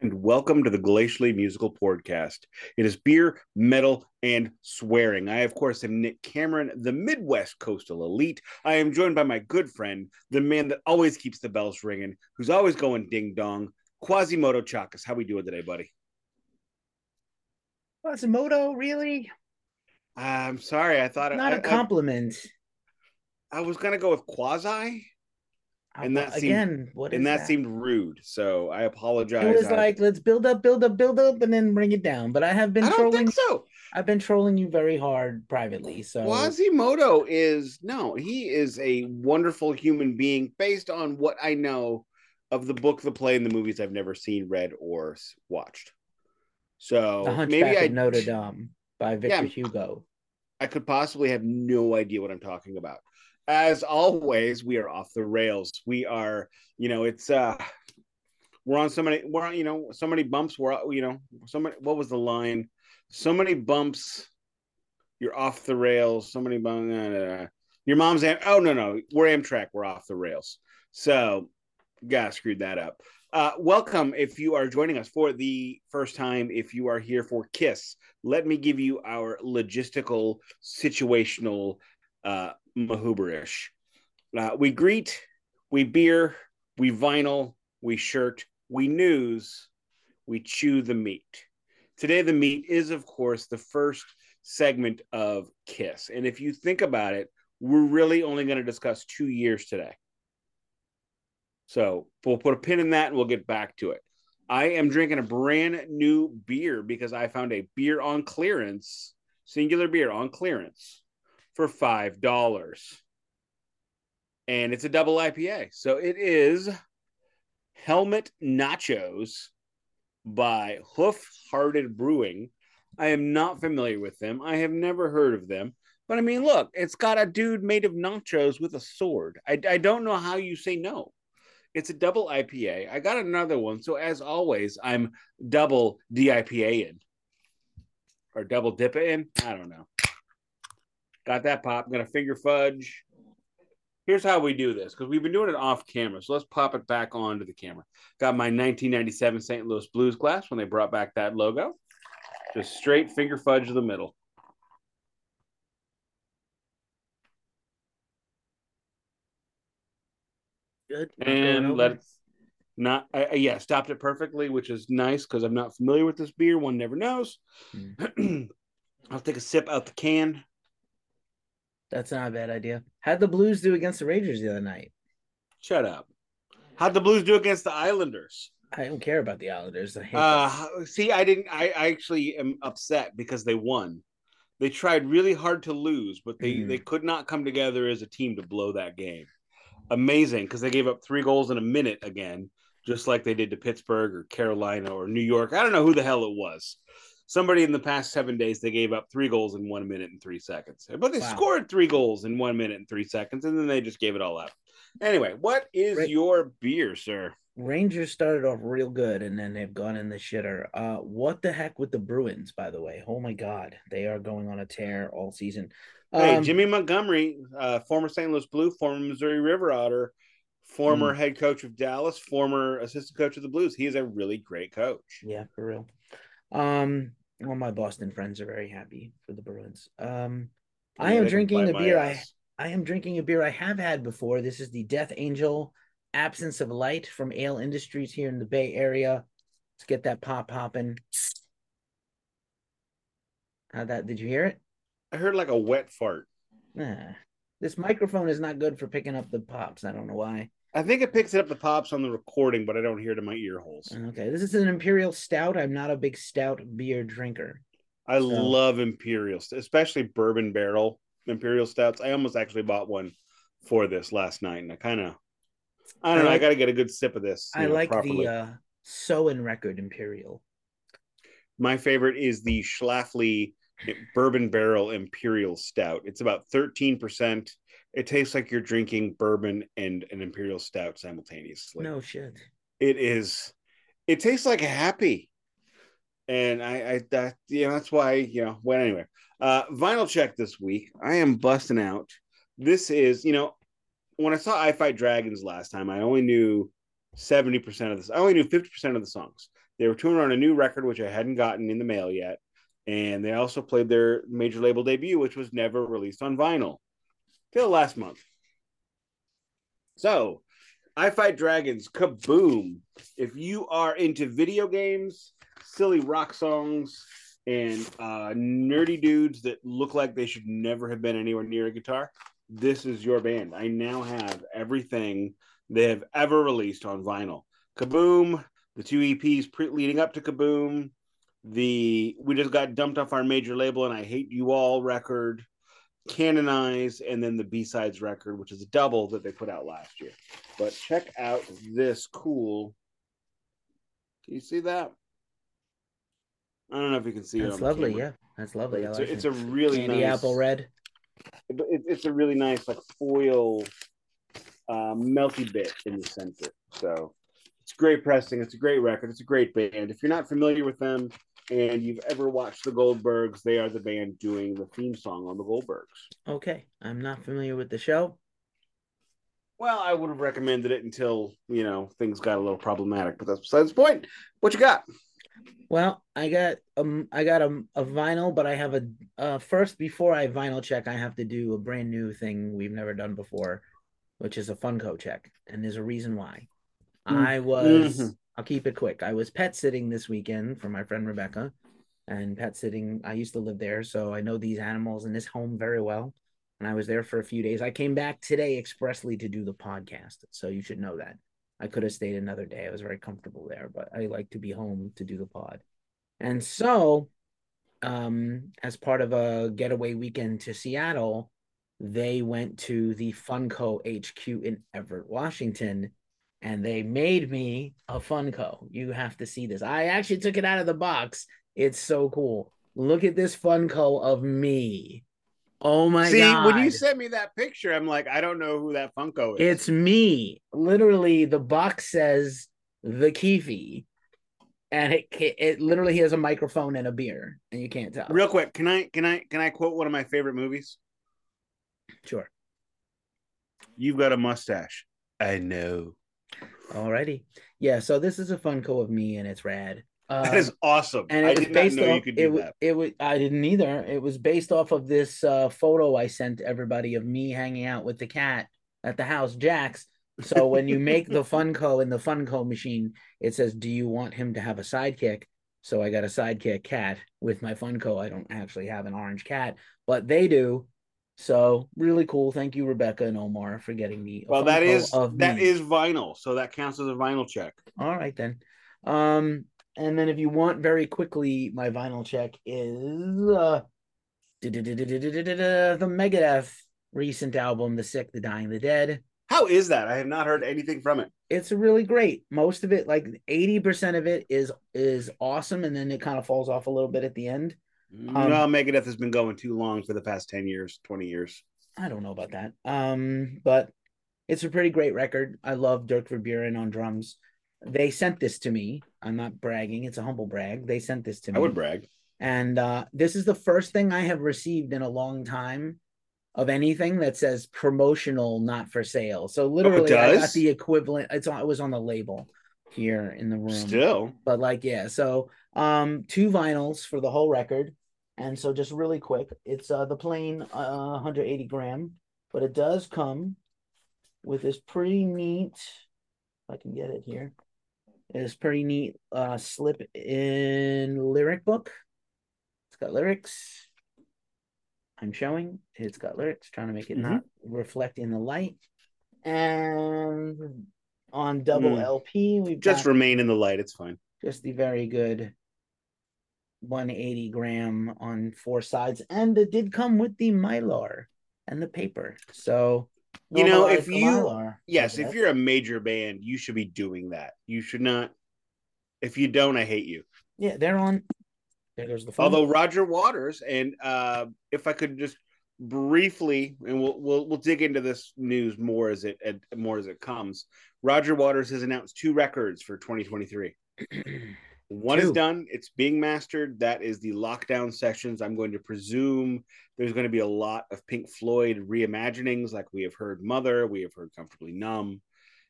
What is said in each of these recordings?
and welcome to the Glacially Musical Podcast. It is beer, metal, and swearing. I, of course, am Nick Cameron, the Midwest Coastal Elite. I am joined by my good friend, the man that always keeps the bells ringing, who's always going ding dong, Quasimodo Chakas. How we doing today, buddy? Quasimodo, really? I'm sorry. I thought Not I, a compliment. I, I was gonna go with quasi, and that seemed- again, what is and that, that? seemed rude. So I apologize. It was I, like let's build up, build up, build up, and then bring it down. But I have been I don't trolling. think so. I've been trolling you very hard privately. So Quasimodo is no, he is a wonderful human being based on what I know of the book, the play, and the movies I've never seen, read, or watched. So the Hunchback maybe I of Notre Dame by Victor Yeah. Hugo. I could possibly have no idea what I'm talking about. As always, we are off the rails. We are, you know, it's uh we're on so many we're on, you know, so many bumps, we're you know, so many what was the line? So many bumps, you're off the rails, so many bumps. uh, your mom's am- oh no, no, we're Amtrak, we're off the rails. So gotta screwed that up. Uh, welcome if you are joining us for the first time. If you are here for Kiss, let me give you our logistical, situational uh, mahuberish. Uh, we greet, we beer, we vinyl, we shirt, we news, we chew the meat. Today, the meat is, of course, the first segment of Kiss. And if you think about it, we're really only going to discuss two years today. So we'll put a pin in that and we'll get back to it. I am drinking a brand new beer because I found a beer on clearance, singular beer on clearance for $5. And it's a double IPA. So it is Helmet Nachos by Hoof Hearted Brewing. I am not familiar with them. I have never heard of them. But I mean, look, it's got a dude made of nachos with a sword. I, I don't know how you say no. It's a double IPA. I got another one. So as always, I'm double DIPA in or double dip it in. I don't know. Got that pop. I'm gonna finger fudge. Here's how we do this because we've been doing it off camera. So let's pop it back onto the camera. Got my 1997 St. Louis Blues glass when they brought back that logo. Just straight finger fudge to the middle. Good. And let it not I, I- yeah stopped it perfectly which is nice because i'm not familiar with this beer one never knows i'll take a sip out the can That's not a bad idea. How'd the Blues do against the Rangers the other night? shut up how'd the blues do against the islanders I don't care about the Islanders. I uh see i didn't I, I actually am upset because they won they tried really hard to lose but they Mhm. they could not come together as a team to blow that game amazing because they gave up three goals in a minute again just like they did to pittsburgh or carolina or new york i don't know who the hell it was somebody in the past seven days they gave up three goals in one minute and three seconds but they Wow. scored three goals in one minute and three seconds and then they just gave it all up anyway what is Right. your beer sir Rangers started off real good and then they've gone in the shitter. Uh, what the heck with the Bruins, by the way? Oh my God, they are going on a tear all season. Hey, Um, Jimmy Montgomery, uh, former St. Louis Blue, former Missouri River Otter, former Hmm. head coach of Dallas, former assistant coach of the Blues. He is a really great coach. Yeah, for real. Um, all my Boston friends are very happy for the Bruins. Um, I am drinking a beer I. I am drinking a beer I have had before. This is the Death Angel Absence of Light from Ale Industries here in the Bay Area. Let's get that pop popping. How that did you hear it? I heard like a wet fart. Nah. This microphone is not good for picking up the pops. I don't know why. I think it picks it up the pops on the recording, but I don't hear it in my ear holes. Okay, this is an Imperial Stout. I'm not a big stout beer drinker. I So- love Imperial, especially bourbon barrel Imperial stouts. I almost actually bought one for this last night, and I kind of, I don't I know, like- I got to get a good sip of this. I know, like properly. the uh Soen record Imperial. My favorite is the Schlafly Bourbon Barrel Imperial Stout. It's about 13%. It tastes like you're drinking bourbon and an Imperial Stout simultaneously. No shit. It is, it tastes like a happy. And I, I, that, you know, that's why, you know, well, anyway, uh, vinyl check this week. I am busting out. This is, you know, when I saw I Fight Dragons last time, I only knew 70% of this. I only knew 50% of the songs. They were touring on a new record, which I hadn't gotten in the mail yet. And they also played their major label debut, which was never released on vinyl till last month. So, I Fight Dragons, kaboom. If you are into video games, silly rock songs, and uh, nerdy dudes that look like they should never have been anywhere near a guitar, this is your band. I now have everything they have ever released on vinyl. Kaboom, the two EPs pre- leading up to Kaboom, the we just got dumped off our major label and I Hate You All record, Canonize, and then the B sides record, which is a double that they put out last year. But check out this cool. Can you see that? I don't know if you can see That's it. lovely. Yeah, that's lovely. It's, like a, it's it. a really candy nice apple red. it, it's a really nice like foil uh, melty bit in the center. So it's great pressing. It's a great record. It's a great band. If you're not familiar with them and you've ever watched the Goldbergs, they are the band doing the theme song on the Goldbergs. Okay, I'm not familiar with the show. Well, I would have recommended it until you know things got a little problematic, but that's besides the point. What you got? Well, I got um I got a, a vinyl, but I have a uh first before I vinyl check, I have to do a brand new thing we've never done before, which is a Funko check, and there's a reason why. Mm. I was Mhm. I'll keep it quick. I was pet sitting this weekend for my friend Rebecca, and pet sitting. I used to live there, so I know these animals in this home very well. And I was there for a few days. I came back today expressly to do the podcast, so you should know that. I could have stayed another day. I was very comfortable there, but I like to be home to do the pod. And so, um, as part of a getaway weekend to Seattle, they went to the Funko HQ in Everett, Washington, and they made me a Funko. You have to see this. I actually took it out of the box. It's so cool. Look at this Funko of me. Oh my See, god. when you sent me that picture, I'm like, I don't know who that Funko is. It's me. Literally, the box says the Keefe, and it it literally has a microphone and a beer, and you can't tell. real quick. Can I can I can I quote one of my favorite movies? Sure. You've got a mustache. I know. Alrighty. Yeah. So this is a Funko of me, and it's rad. That Um, is awesome. and I it was did not based know off. you could do wa- that. it was. I didn't either. It was based off of this uh, photo I sent everybody of me hanging out with the cat at the house, Jax. So when you make the Funko in the Funko machine, it says, "Do you want him to have a sidekick?" So I got a sidekick cat with my Funko. I don't actually have an orange cat, but they do. So really cool. Thank you, Rebecca and Omar, for getting me. a Well, that is that me. is vinyl, so that counts as a vinyl check. All right then. Um, and then if you want very quickly, my vinyl check is uh the Megadeth recent album, The Sick, The Dying, The Dead. How is that? I have not heard anything from it. It's really great. Most of it, like 80% of it is is awesome, and then it kind of falls off a little bit at the end. Um, no, Megadeth has been going too long for the past ten years, twenty years. I don't know about that. Um, but it's a pretty great record. I love Dirk Verbeuren on drums. They sent this to me. I'm not bragging, it's a humble brag. They sent this to me. I would brag. And uh, this is the first thing I have received in a long time of anything that says promotional, not for sale. So literally, I got the equivalent. It's on. It was on the label here in the room. Still, but like, yeah. So, um, two vinyls for the whole record, and so just really quick, it's uh the plain uh 180 gram, but it does come with this pretty neat. If I can get it here. It's pretty neat uh slip in lyric book. It's got lyrics. I'm showing. It's got lyrics, trying to make it not reflect in the light. And on double Mm. LP, we've just remain in the light. It's fine. just the very good 180 gram on four sides. And it did come with the Mylar and the paper. So You know, if you- Mylar, Yes, if you're a major band, you should be doing that. You should not. If you don't, I hate you. yeah, they're on. There goes the phone. Although Roger Waters and uh, if I could just briefly, and we'll we'll we'll dig into this news more as it more as it comes. Roger Waters has announced two records for 2023. One is done; it's being mastered. That is the lockdown sessions. I'm going to presume there's going to be a lot of Pink Floyd reimaginings, like we have heard "Mother," we have heard "Comfortably Numb,"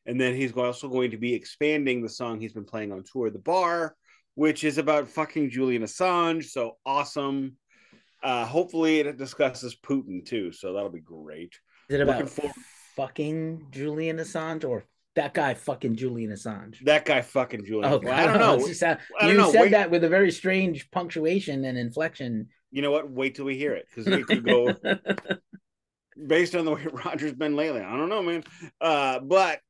and then he's also going to be expanding the song he's been playing on tour, "The Bar," which is about fucking Julian Assange. So awesome. Uh, hopefully, it discusses Putin too. So that'll be great. Is it about fucking Julian Assange or that guy fucking Julian Assange? That guy fucking Julian. Oh, well, I don't know. Sound, I don't you know. said Wait. that with a very strange punctuation and inflection. You know what? Wait till we hear it because it could go based on the way Roger's been lately. I don't know, man. Uh, but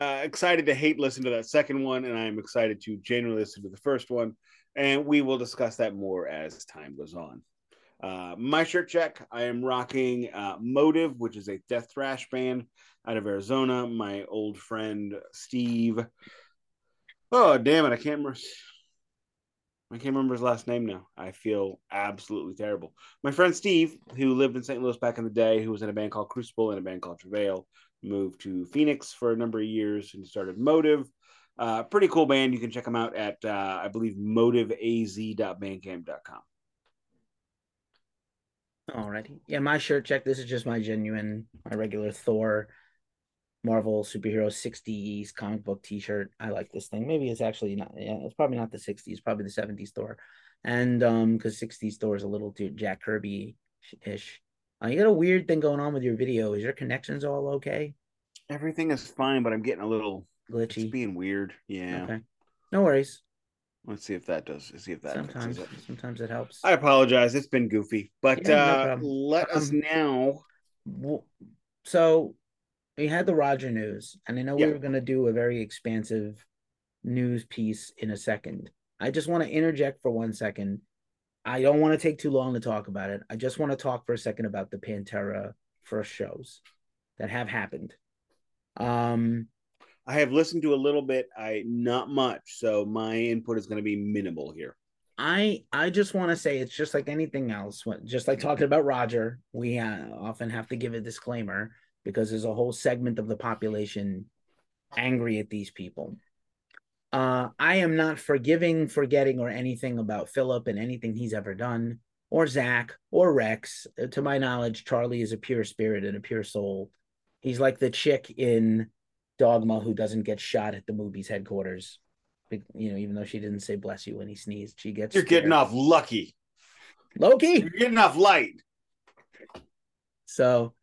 uh, excited to hate listen to that second one, and I am excited to genuinely listen to the first one. And we will discuss that more as time goes on. Uh, my shirt check, I am rocking uh, Motive, which is a death thrash band out of Arizona. My old friend Steve. Oh, damn it. I can't remember. I can't remember his last name now. I feel absolutely terrible. My friend Steve, who lived in St. Louis back in the day, who was in a band called Crucible and a band called Travail, moved to Phoenix for a number of years and started Motive. Uh, pretty cool band. You can check them out at, uh, I believe, motiveaz.bandcamp.com. Alrighty. Yeah, my shirt check. This is just my genuine, my regular Thor, Marvel superhero 60s comic book t shirt. I like this thing. Maybe it's actually not, yeah, it's probably not the 60s, probably the 70s Thor. And um, because 60s Thor is a little too Jack Kirby ish. Uh, you got a weird thing going on with your video. Is your connections all okay? Everything is fine, but I'm getting a little glitchy. It's being weird. Yeah. Okay. No worries. Let's see if that does. Let's see if that sometimes it. sometimes it helps. I apologize. It's been goofy, but yeah, uh, no let um, us now. So we had the Roger news, and I know yeah. we were going to do a very expansive news piece in a second. I just want to interject for one second. I don't want to take too long to talk about it. I just want to talk for a second about the Pantera first shows that have happened. Um, I have listened to a little bit. I not much, so my input is going to be minimal here. I I just want to say it's just like anything else. Just like talking about Roger, we uh, often have to give a disclaimer because there's a whole segment of the population angry at these people. Uh, I am not forgiving, forgetting, or anything about Philip and anything he's ever done, or Zach, or Rex. Uh, to my knowledge, Charlie is a pure spirit and a pure soul. He's like the chick in Dogma who doesn't get shot at the movie's headquarters. You know, even though she didn't say "bless you" when he sneezed, she gets. You're scared. getting off lucky, Loki. You're getting off light. So,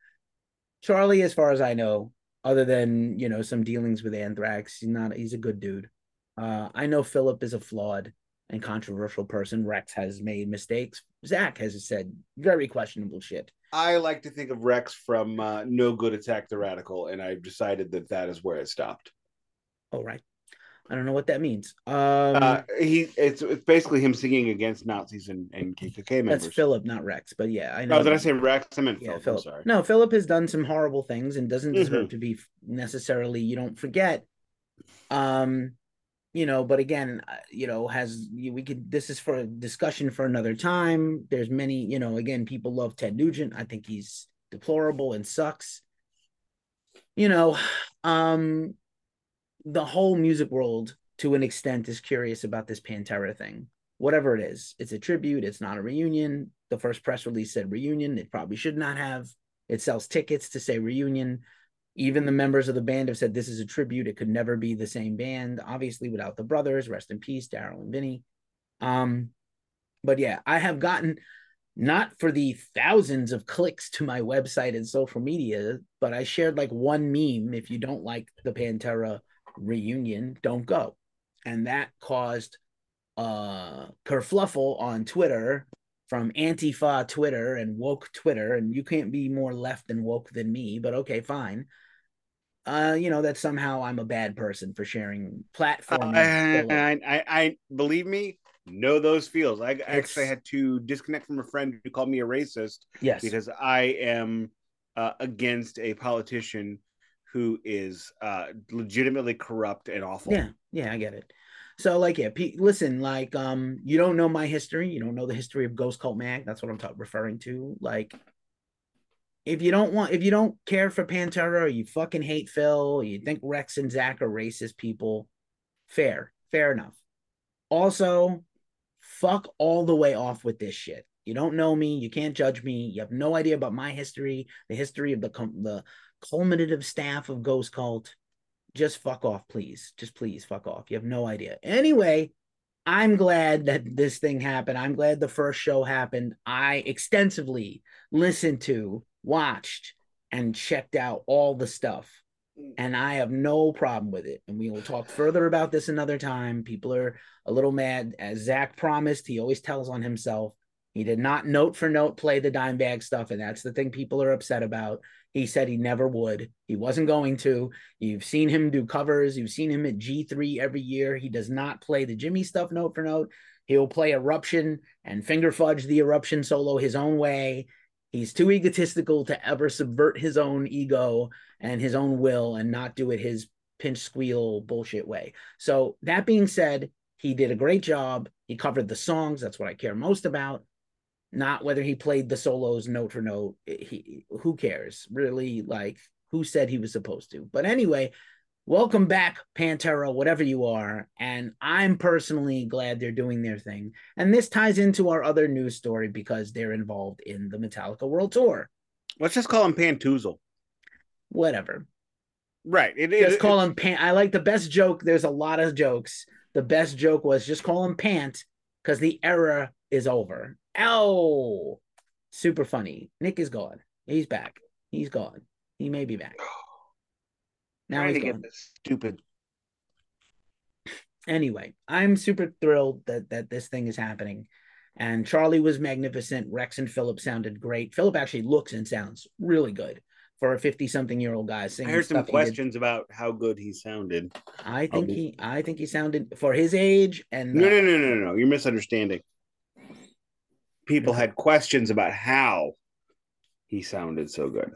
Charlie, as far as I know, other than you know some dealings with Anthrax, he's not. He's a good dude. Uh, I know Philip is a flawed and controversial person. Rex has made mistakes. Zach has said very questionable shit. I like to think of Rex from uh, No Good Attack the Radical, and I've decided that that is where it stopped. All right. I don't know what that means. Um, uh, he it's, it's basically him singing against Nazis and, and KKK members. That's Philip, not Rex. But yeah, I know. Oh, did I say Rex? I meant yeah, Philip. Philip. sorry. No, Philip has done some horrible things and doesn't deserve mm-hmm. to be necessarily. You don't forget. Um, you know but again uh, you know has we could this is for a discussion for another time. There's many you know again people love ted nugent. I think he's deplorable and sucks. You know um the whole music world to an extent is curious about this pantera thing. Whatever it is it's a tribute it's not a reunion. The first press release said reunion it probably should not have. It sells tickets to say reunion even the members of the band have said this is a tribute. It could never be the same band, obviously, without the brothers. Rest in peace, Daryl and Vinny. Um, but yeah, I have gotten not for the thousands of clicks to my website and social media, but I shared like one meme. If you don't like the Pantera reunion, don't go. And that caused uh kerfluffle on Twitter from Antifa Twitter and woke Twitter, and you can't be more left and woke than me, but okay, fine uh, you know that somehow I'm a bad person for sharing platform. I, I, I, I, believe me, know those feels. I it's, actually had to disconnect from a friend who called me a racist. Yes, because I am uh, against a politician who is uh, legitimately corrupt and awful. Yeah, yeah, I get it. So, like, yeah, P- listen, like, um, you don't know my history. You don't know the history of Ghost Cult Mag. That's what I'm ta- referring to. Like, if you don't want if you don't care for Pantera or you fucking hate Phil, you think Rex and Zach are racist people, fair, fair enough. Also, fuck all the way off with this shit. You don't know me, you can't judge me, you have no idea about my history, the history of the the culminative staff of Ghost Cult. Just fuck off, please. Just please fuck off. You have no idea. Anyway, I'm glad that this thing happened. I'm glad the first show happened. I extensively listened to, watched, and checked out all the stuff. And I have no problem with it. And we will talk further about this another time. People are a little mad. As Zach promised, he always tells on himself. He did not note for note play the Dimebag stuff. And that's the thing people are upset about. He said he never would. He wasn't going to. You've seen him do covers. You've seen him at G3 every year. He does not play the Jimmy stuff note for note. He'll play Eruption and finger fudge the Eruption solo his own way. He's too egotistical to ever subvert his own ego and his own will and not do it his pinch squeal bullshit way. So, that being said, he did a great job. He covered the songs. That's what I care most about not whether he played the solos note for note. Eh, he who cares really? Like who said he was supposed to? But anyway, welcome back, Pantera, whatever you are. And I'm personally glad they're doing their thing. And this ties into our other news story because they're involved in the Metallica World Tour. Let's just call him Pantoozle. Whatever. Right. It, just it, call it, him Pant. I like the best joke. There's a lot of jokes. The best joke was just call him Pant because the era is over. Ow! Super funny. Nick is gone. He's back. He's gone. He may be back. Now he's gone. stupid. Anyway, I'm super thrilled that that this thing is happening. And Charlie was magnificent. Rex and Philip sounded great. Philip actually looks and sounds really good for a 50 something year old guy singing. I heard some questions about how good he sounded. I think he I think he sounded for his age and No, uh, no, no, no, no. You're misunderstanding people had questions about how he sounded so good.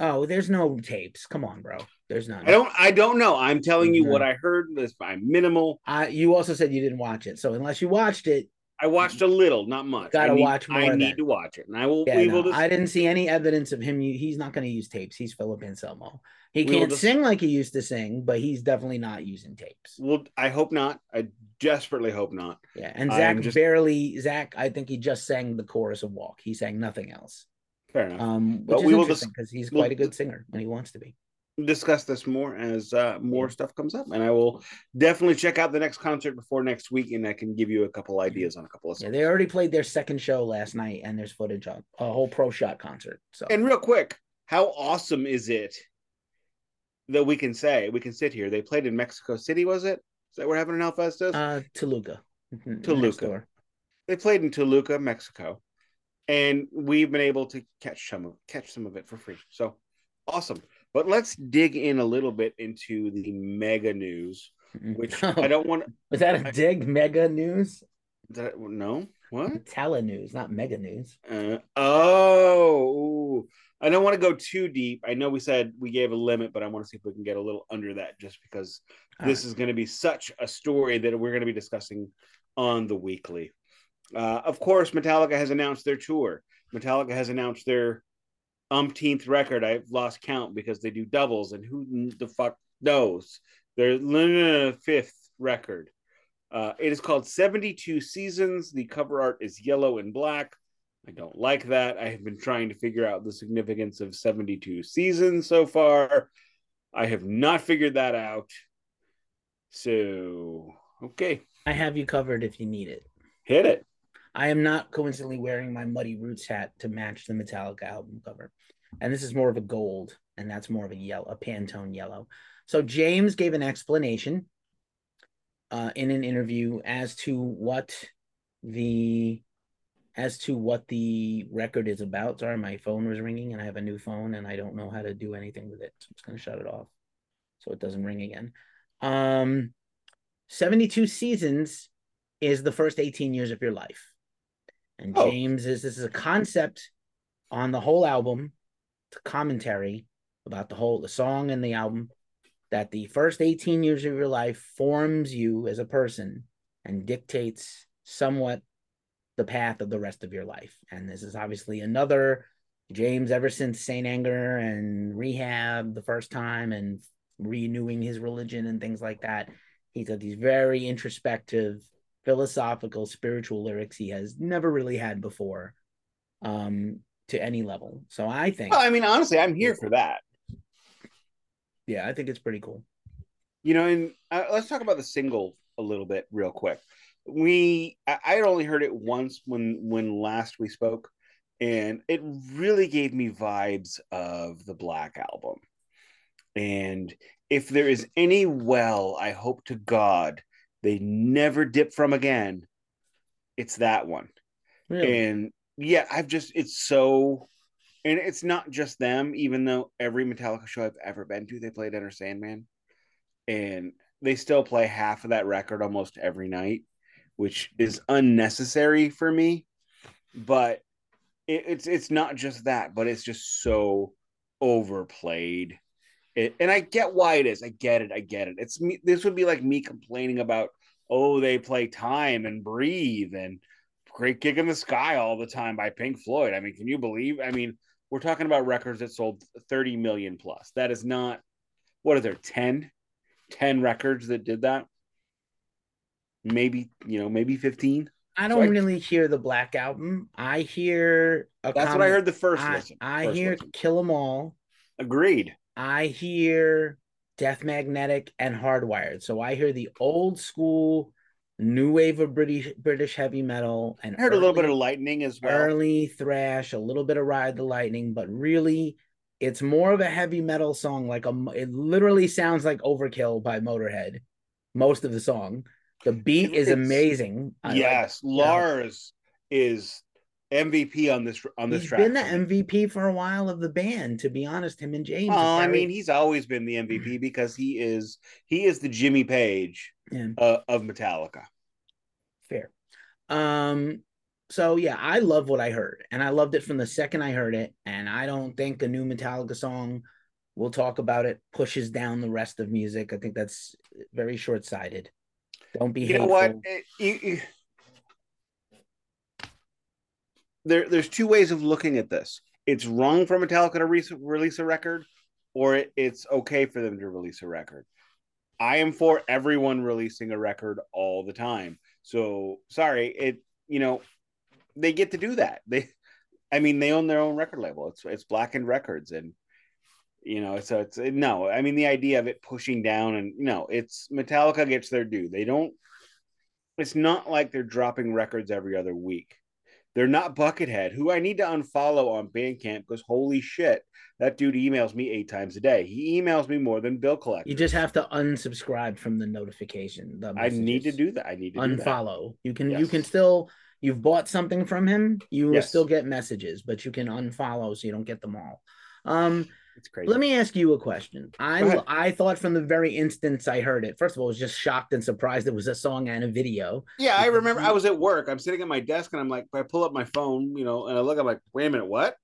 Oh, there's no tapes. Come on, bro. There's none. I don't. I don't know. I'm telling you what I heard. This by minimal. Uh, you also said you didn't watch it, so unless you watched it, I watched a little, not much. Gotta I need, watch more. I need to watch it, and I will. Yeah, we no, will. Just, I didn't see any evidence of him. He's not going to use tapes. He's Philip Anselmo. He can't just, sing like he used to sing, but he's definitely not using tapes. Well, I hope not. I desperately hope not. Yeah, and Zach just, barely. Zach, I think he just sang the chorus of "Walk." He sang nothing else. Fair enough. Um, which but is interesting because he's quite we'll, a good singer when he wants to be discuss this more as uh, more stuff comes up, and I will definitely check out the next concert before next week, and I can give you a couple ideas on a couple of. Songs. Yeah, they already played their second show last night, and there's footage of a whole pro shot concert. So, and real quick, how awesome is it that we can say we can sit here? They played in Mexico City, was it? Is that where having an Hellfest Uh, Toluca. Mm-hmm, Toluca. They played in Toluca, Mexico, and we've been able to catch some of catch some of it for free. So awesome. But let's dig in a little bit into the mega news, which I don't want. Was that a dig? Mega news? That, no. What? Tele news, not mega news. Uh, oh, I don't want to go too deep. I know we said we gave a limit, but I want to see if we can get a little under that, just because All this right. is going to be such a story that we're going to be discussing on the weekly. Uh, of course, Metallica has announced their tour. Metallica has announced their umpteenth record. I've lost count because they do doubles, and who the fuck knows? Their fifth record. Uh, it is called 72 Seasons. The cover art is yellow and black. I don't like that. I have been trying to figure out the significance of 72 seasons so far. I have not figured that out. So, okay. I have you covered if you need it. Hit it. I am not coincidentally wearing my Muddy Roots hat to match the Metallica album cover. And this is more of a gold, and that's more of a yellow, a Pantone yellow. So James gave an explanation uh, in an interview as to what the as to what the record is about. Sorry, my phone was ringing, and I have a new phone, and I don't know how to do anything with it. So I'm just going to shut it off so it doesn't ring again. Um, 72 seasons is the first 18 years of your life. And oh. James is this is a concept on the whole album, commentary about the whole the song and the album that the first 18 years of your life forms you as a person and dictates somewhat the path of the rest of your life. And this is obviously another James ever since St. Anger and rehab the first time and renewing his religion and things like that. He's got these very introspective philosophical, spiritual lyrics he has never really had before um, to any level. So I think. Well, I mean, honestly, I'm here for that. Yeah, I think it's pretty cool. You know, and uh, let's talk about the single a little bit, real quick. we I, I had only heard it once when when last we spoke, and it really gave me vibes of the Black album. And if there is any well, I hope to God they never dip from again, it's that one. Really? And yeah, I've just it's so and it's not just them, even though every Metallica show I've ever been to, they played Enter Sandman. And they still play half of that record almost every night, which is unnecessary for me. But it, it's it's not just that, but it's just so overplayed. It, and I get why it is. I get it. I get it. It's me. This would be like me complaining about, oh, they play Time and Breathe and Great Gig in the Sky all the time by Pink Floyd. I mean, can you believe? I mean, we're talking about records that sold 30 million plus. That is not, what are there, 10? 10 records that did that? Maybe, you know, maybe 15. I don't so I, really hear the Black Album. I hear That's what I heard the first I, listen. I first hear listen. Kill 'Em All. Agreed. I hear Death Magnetic and Hardwired. So I hear the old school new wave of British British heavy metal and I heard early, a little bit of lightning as well. Early thrash, a little bit of Ride the Lightning, but really it's more of a heavy metal song like a it literally sounds like Overkill by Motorhead most of the song. The beat is it's, amazing. yes, like, Lars you know, is MVP on this on this he's track. been the MVP for a while of the band, to be honest. Him and James. Oh, I mean, he's always been the MVP because he is he is the Jimmy Page yeah. uh, of Metallica. Fair. Um. So yeah, I love what I heard, and I loved it from the second I heard it. And I don't think a new Metallica song, we'll talk about it, pushes down the rest of music. I think that's very short sighted. Don't be. You hateful. know what? It, you, you there there's two ways of looking at this. It's wrong for Metallica to re- release a record, or it, it's okay for them to release a record. I am for everyone releasing a record all the time. So sorry, it you know they get to do that. They, I mean, they own their own record label. It's it's Blackened Records, and you know, so it's no. I mean, the idea of it pushing down and no, it's Metallica gets their due. They don't. It's not like they're dropping records every other week. They're not Buckethead, who I need to unfollow on Bandcamp because holy shit, that dude emails me eight times a day. He emails me more than bill collector. You just have to unsubscribe from the notification. The I need to do that. I need to unfollow. You can yes. you can still you've bought something from him, you yes. will still get messages, but you can unfollow so you don't get them all. Um it's crazy. Let me ask you a question. I I thought from the very instance I heard it, first of all, I was just shocked and surprised it was a song and a video. Yeah, I remember I was at work. I'm sitting at my desk and I'm like, I pull up my phone, you know, and I look, I'm like, wait a minute, what?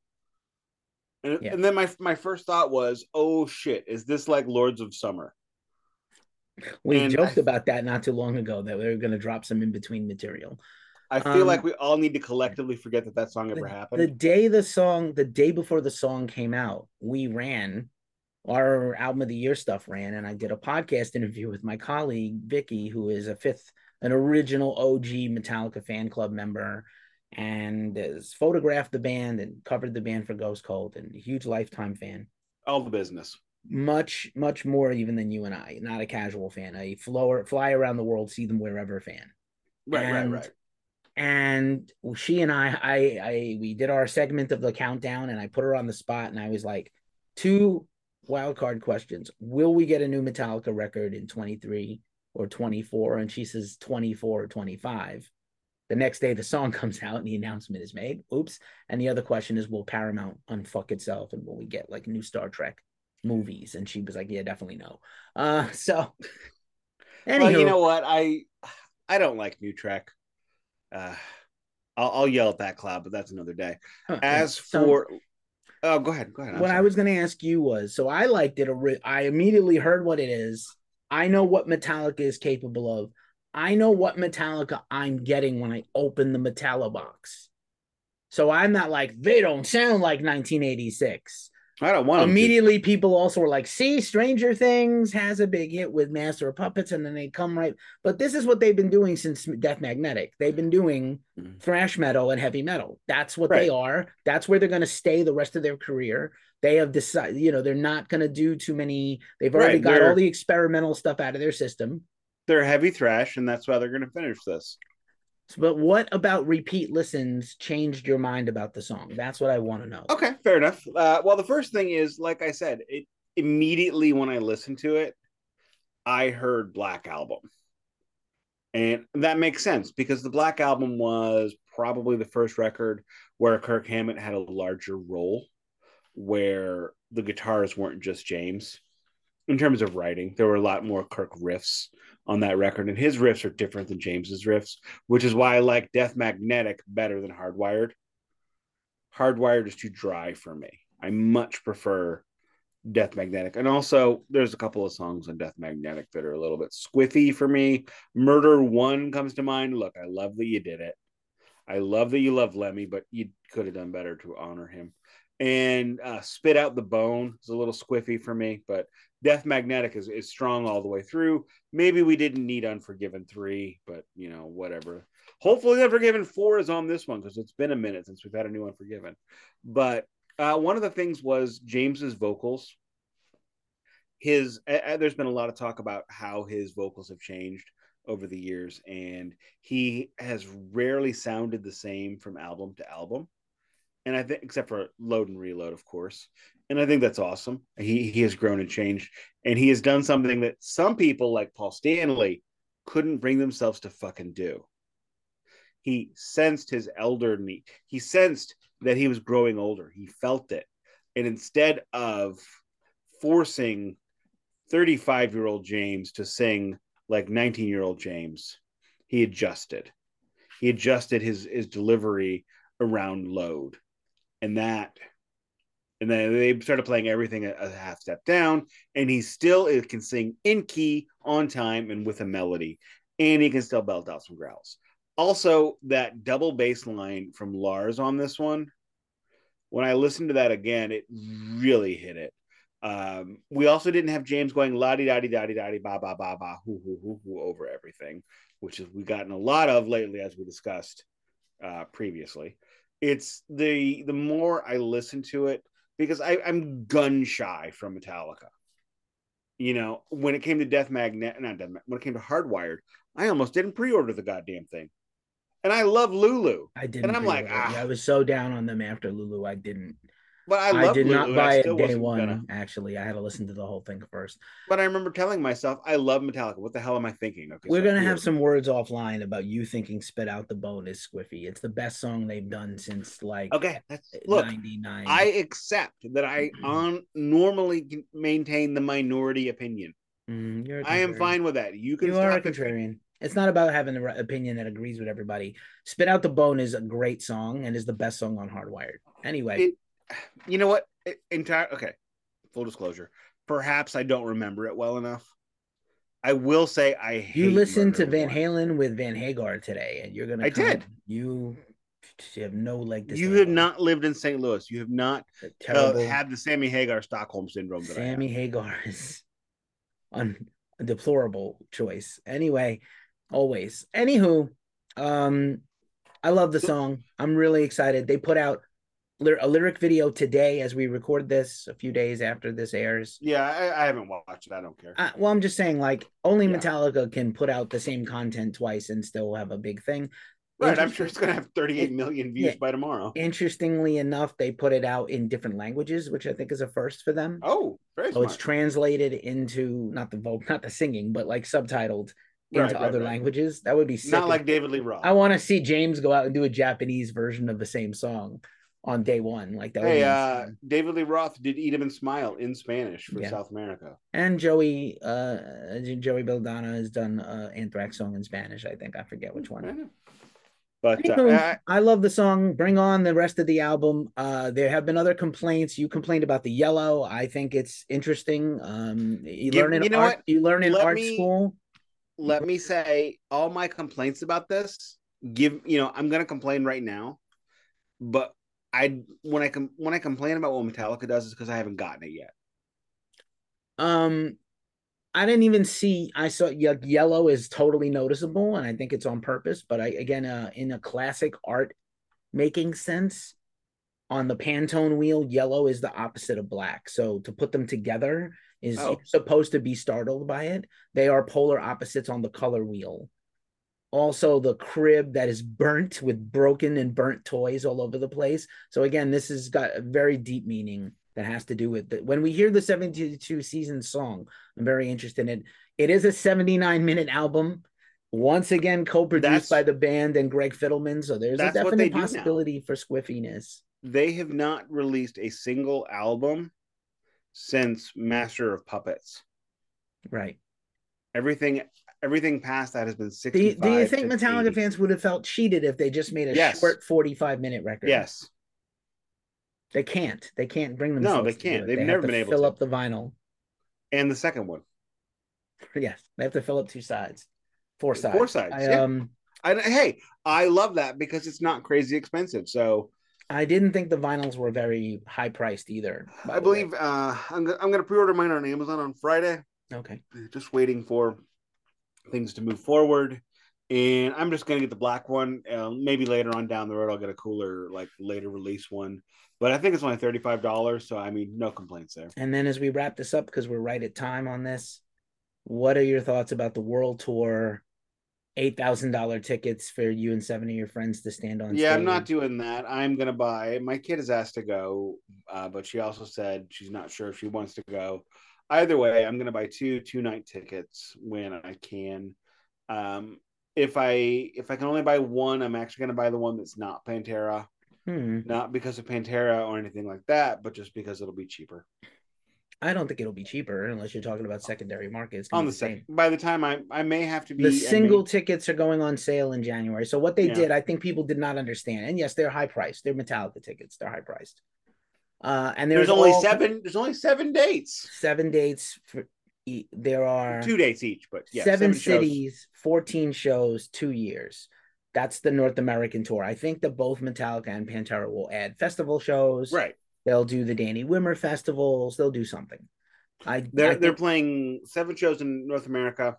And, yeah. and then my my first thought was, oh shit, is this like Lords of Summer? We and joked I, about that not too long ago that we were going to drop some in between material. I feel um, like we all need to collectively forget that that song ever the, happened. The day the song, the day before the song came out, we ran our album of the year stuff ran, and I did a podcast interview with my colleague Vicky, who is a fifth, an original OG Metallica fan club member, and has photographed the band and covered the band for Ghost Cult, and a huge lifetime fan. All the business. Much, much more even than you and I. Not a casual fan, a flower, fly around the world, see them wherever fan. Right, and right, right and she and I, I, I, we did our segment of the countdown, and I put her on the spot, and I was like, two wild card questions: Will we get a new Metallica record in twenty three or twenty four? And she says twenty four or twenty five. The next day, the song comes out and the announcement is made. Oops. And the other question is, will Paramount unfuck itself, and will we get like new Star Trek movies? And she was like, yeah, definitely no. Uh, so. Anywho, well, you know what? I I don't like new Trek uh, I'll, I'll, yell at that cloud, but that's another day. As so, for, oh, go ahead, go ahead. I'm what sorry. I was going to ask you was, so I liked it. I immediately heard what it is. I know what Metallica is capable of. I know what Metallica I'm getting when I open the Metallica box. So I'm not like they don't sound like 1986. I don't want immediately. People also were like, "See, Stranger Things has a big hit with Master of Puppets," and then they come right. But this is what they've been doing since Death Magnetic. They've been doing mm-hmm. thrash metal and heavy metal. That's what right. they are. That's where they're going to stay the rest of their career. They have decided, you know, they're not going to do too many. They've already right. got they're, all the experimental stuff out of their system. They're heavy thrash, and that's why they're going to finish this. But what about repeat listens changed your mind about the song? That's what I want to know. Okay, fair enough. Uh, well, the first thing is, like I said, it immediately when I listened to it, I heard Black Album. And that makes sense because the Black Album was probably the first record where Kirk Hammett had a larger role, where the guitars weren't just James. In terms of writing, there were a lot more Kirk riffs on that record, and his riffs are different than James's riffs, which is why I like Death Magnetic better than Hardwired. Hardwired is too dry for me. I much prefer Death Magnetic. And also, there's a couple of songs on Death Magnetic that are a little bit squiffy for me. Murder One comes to mind. Look, I love that you did it. I love that you love Lemmy, but you could have done better to honor him. And uh, Spit Out the Bone is a little squiffy for me, but Death Magnetic is, is strong all the way through. Maybe we didn't need Unforgiven 3, but you know, whatever. Hopefully, Unforgiven 4 is on this one because it's been a minute since we've had a new Unforgiven. But uh, one of the things was James's vocals. His uh, there's been a lot of talk about how his vocals have changed over the years, and he has rarely sounded the same from album to album. And I think, except for Load and Reload, of course, and I think that's awesome. He he has grown and changed, and he has done something that some people like Paul Stanley couldn't bring themselves to fucking do. He sensed his elderly. He sensed that he was growing older. He felt it. And instead of forcing 35 year old James to sing like 19 year old James, he adjusted. He adjusted his, his delivery around load. And that, and then they started playing everything a, half step down. And he still can sing in key, on time, and with a melody. And he can still belt out some growls. Also, that double bass line from Lars on this one, when I listened to that again, it really hit it. Um, we also didn't have James going la di da di da di da di ba ba ba ba hoo hoo hoo hoo over everything, which is we've gotten a lot of lately, as we discussed uh, previously. It's the the more I listen to it because I, I'm gun shy from Metallica. You know, when it came to Death Magnet, not Death, when it came to Hardwired, I almost didn't pre-order the goddamn thing and I love Lulu. I didn't. And I'm like, ah. I was so down on them after Lulu. I didn't. But I, I did Lulu, not buy it day one. Gonna. Actually, I had to listen to the whole thing first. But I remember telling myself, I love Metallica. What the hell am I thinking? Okay, We're so gonna here. have some words offline about you thinking "Spit Out the Bone" is squiffy. It's the best song they've done since like Okay, that's look. '99. I accept that I on normally maintain the minority opinion. Mm, I am fine with that. You can You are a contrarian. It's not about having an opinion that agrees with everybody. "Spit Out the Bone" is a great song and is the best song on Hardwired. Anyway, It- You know what? Entire okay. Full disclosure. Perhaps I don't remember it well enough. I will say I hate you listened to Van. Halen with Van Hagar today, and you're gonna. I come- did. You have no like. to You have not lived in St. Louis. You have not uh, had the Sammy Hagar Stockholm syndrome that Sammy Hagar is un, a deplorable choice. Anyway, always. Anywho, um, I love the song. I'm really excited. They put out a lyric video today as we record this, a few days after this airs. Yeah, I, I haven't watched it. I don't care. Uh, well, I'm just saying, like, only Yeah. Metallica can put out the same content twice and still have a big thing. right. I'm sure it's going to have 38 million views yeah. by tomorrow. Interestingly enough, they put it out in different languages, which I think is a first for them. Oh, very so it's translated into not the vote, not the singing, but like subtitled into right, other right. languages. That would be sick. Not like David Lee Roth. I want to see James go out and do a Japanese version of the same song on day one. Like that. Hey, uh. David Lee Roth did "Eat "Eat 'Em and Smile" in Spanish for Yeah. South America. and Joey, uh, Joey Belladonna has done uh, Anthrax song in Spanish. I think I forget which one. But uh, I- I love the song. Bring on the rest of the album. Uh, there have been other complaints. You complained about the yellow. I think it's interesting. Um, you You- learn in you know art. what? You learn in Let art me- school. let me say all my complaints about this. Give you know, I'm going to complain right now, but I when I com- when I complain about what Metallica does is because I haven't gotten it yet. Um, I didn't even see. I saw ye- yellow is totally noticeable, and I think it's on purpose. But I again, uh, in a classic art making sense, on the Pantone wheel, yellow is the opposite of black. So to put them together is Oh. supposed to be startled by it. They are polar opposites on the color wheel. Also the crib that is burnt with broken and burnt toys all over the place. So again, this has got a very deep meaning that has to do with the, when we hear the 72 season song. I'm very interested in it. It is a 79 minute album. Once again, co-produced That's- by the band and Greg Fidelman. So there's a That's what they definite possibility for squiffiness. They have not released a single album since Master of Puppets. Right. Everything everything past that has been Do you, do you think Metallica 80. fans would have felt cheated if they just made a Yes. short 45 minute record? Yes. They can't. They can't bring themselves No, they can't. They've They never been able fill to. Fill up the vinyl. And the second one. Yes, they have to fill up two sides, four sides. Four sides, I, yeah. um, I, hey, I love that because it's not crazy expensive. So I didn't think the vinyls were very high priced either. I believe uh, I'm, I'm going to pre-order mine on Amazon on Friday. Okay. Just waiting for things to move forward, and I'm just going to get the black one. Uh, maybe later on down the road, I'll get a cooler, like later release one. But I think it's only thirty five dollars, so I mean, no complaints there. And then as we wrap this up, because we're right at time on this, what are your thoughts about the world tour? Eight thousand dollar tickets for you and seven of your friends to stand on. Yeah, I'm not doing that. I'm gonna buy. My kid has asked to go, uh, but she also said she's not sure if she wants to go. Either way, I'm gonna buy two two night tickets when I can. Um, if I if I can only buy one, I'm actually gonna buy the one that's not Pantera, Hmm. not because of Pantera or anything like that, but just because it'll be cheaper I don't think it'll be cheaper unless you're talking about secondary markets. On the second. By the time I I may have to be the I may- single tickets are going on sale in January. So what they Yeah. did, I think people did not understand. And yes, they're high priced. They're Metallica tickets. They're high priced. Uh, and there's, there's, only all- seven. There's only seven dates, seven dates for. There are two dates each, but yeah, seven, shows. cities, fourteen shows, two years. That's the North American tour. I think that both Metallica and Pantera will add festival shows. Right. They'll do the Danny Wimmer festivals. They'll do something. I They're I they're playing seven shows in North America,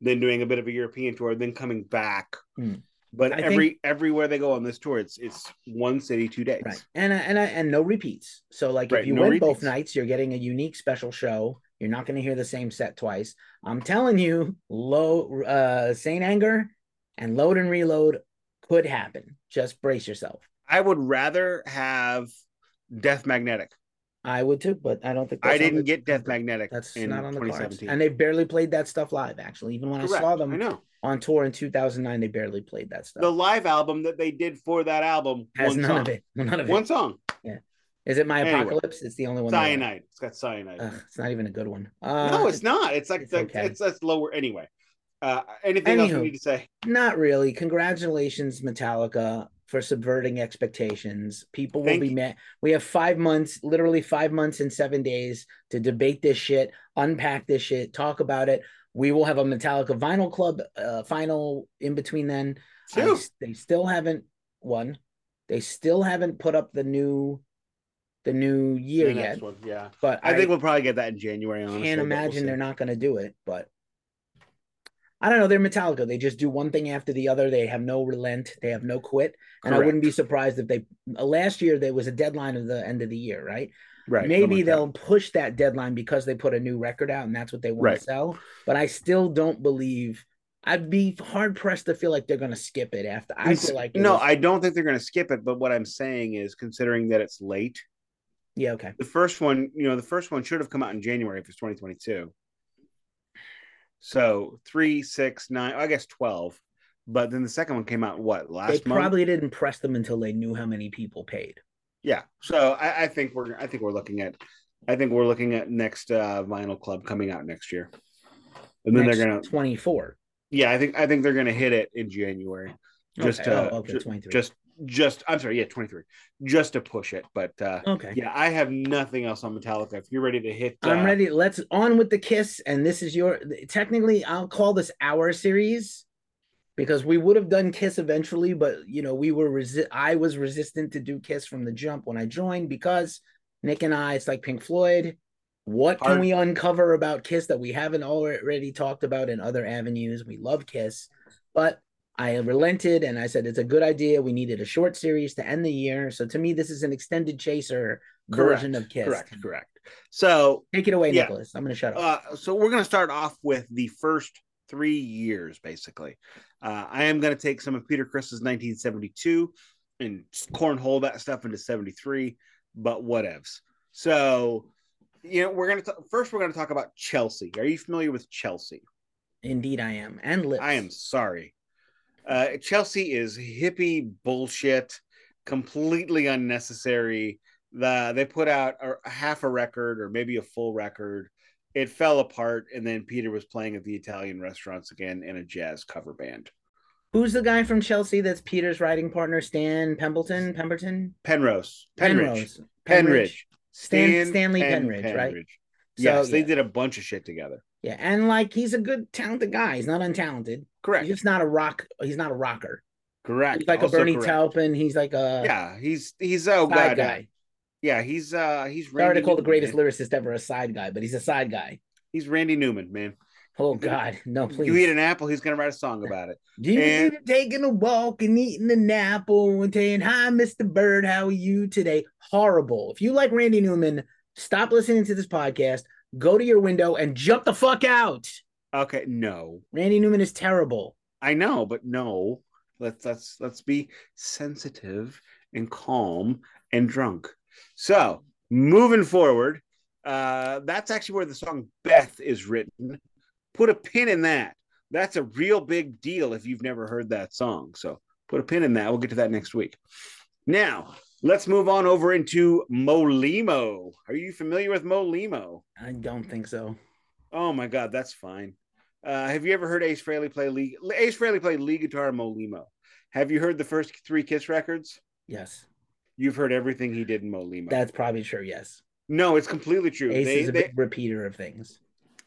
then doing a bit of a European tour, then coming back. Hmm. But I every everywhere they go on this tour, it's it's one city, two days. Right. And I- and I- and no repeats. So like Right, if you no win both nights, you're getting a unique special show. You're not going to hear the same set twice. I'm telling you, low uh Saint Anger and Load and Reload could happen. Just brace yourself. I would rather have Death Magnetic. I would too, but I don't think I didn't the- get Death Magnetic That's in not on the cards. 2017. And they've barely played that stuff live, actually. Even when I saw them I know on tour in 2009, they barely played that stuff. the live album that they did for that album. Has one none song. of it. None of it. One song, Yeah. Is it My Anyway. Apocalypse? It's the only one. that I like. Cyanide. It's got cyanide. Ugh, it's not even a good one. Uh, no, it's not. It's like it's okay. it's that's lower anyway. Uh, anything else Anywho. we need to say? Not really. Congratulations, Metallica, for subverting expectations. People will Thank be mad. We have five months, literally five months and seven days to debate this shit, unpack this shit, talk about it. We will have a Metallica Vinyl Club uh, final in between then. I they still haven't won. They still haven't put up the new, the new year The yet. one, yeah. But I, think we'll probably get that in January. Honestly, can't but we'll imagine they're not going to do it, but I don't know. They're Metallica. They just do one thing after the other. They have no relent. They have no quit. And I wouldn't be surprised if they uh, last year there was a deadline of the end of the year, right? right. Maybe like they'll push that deadline because they put a new record out and that's what they want Right. to sell. But I still don't believe. I'd be hard pressed to feel like they're going to skip it after. I feel like no, was- I don't think they're going to skip it. But what I'm saying is, considering that it's late, yeah okay. the first one, you know, the first one should have come out in January if it's 2022. So three, six, nine, I guess twelve. But then the second one came out what They last month? probably didn't press them until they knew how many people paid. Yeah. So I, I think we're I think we're looking at I think we're looking at next uh vinyl club coming out next year. And then Next they're gonna 24. yeah, I think I think they're gonna hit it in January. Just okay. to oh, okay, ju- 23. just just I'm sorry, yeah, 23. Just to push it. But uh okay. yeah, I have nothing else on Metallica. If you're ready to hit uh, I'm ready. Let's on with the kiss. And this is your technically, I'll call this our series because we would have done kiss eventually, but you know, we were resi- I was resistant to do kiss from the jump when I joined because Nick and I, it's like Pink Floyd. What can we uncover about Kiss that we haven't already talked about in other avenues? We love Kiss, but I relented and I said it's a good idea. We needed a short series to end the year. So to me, this is an extended chaser version of Kiss. Correct, correct. So Take it away, Yeah. Nicholas. I'm going to shut up. uh so we're gonna start off with the first three years basically. Uh, I am going to take some of Peter Criss's 1972 and cornhole that stuff into 73, but whatevs. So, you know, we're going to first we're going to talk about Chelsea. Are you familiar with Chelsea? Indeed, I am. And lips. I am sorry. Uh, Chelsea is hippie bullshit, completely unnecessary. The they put out a, a half a record or maybe a full record. It fell apart, and then Peter was playing at the Italian restaurants again in a jazz cover band. Who's the guy from Chelsea that's Peter's writing partner? Stan Pemberton? Pemberton? Penrose. Penrose. Penridge. Stan, Stanley Penridge, right? Yes, So, they yeah. did a bunch of shit together. Yeah, and like he's a good, talented guy. He's not untalented. Correct. He's just not a rock. He's not a rocker. correct. He's like Also a Bernie correct. Taupin. He's like a Yeah, he's he's oh side god. guy. Yeah, he's uh he's Sorry to Randy call the greatest man. lyricist ever a side guy, but he's a side guy. He's Randy Newman, man. Oh God, no, please. You eat an apple, he's gonna write a song about it. Do you and- taking a walk and eating an apple and saying, Hi, Mr. Bird, how are you today? Horrible. If you like Randy Newman, stop listening to this podcast, go to your window and jump the fuck out. Okay, no. Randy Newman is terrible. I know, but no. Let's let's let's be sensitive and calm and drunk. So moving forward, uh, that's actually where the song Beth is written. Put a pin in that. That's a real big deal if you've never heard that song. So put a pin in that. We'll get to that next week. Now let's move on over into Molimo. Are you familiar with Molimo? I don't think so. Oh my God, that's fine. Uh, have you ever heard Ace Frehley play lead? Ace Frehley played lead guitar in Molimo. Have you heard the first three Kiss records? Yes. You've heard everything he did in Molimo. That's probably true. Yes. no, it's completely true. Ace they, is a they big repeater of things.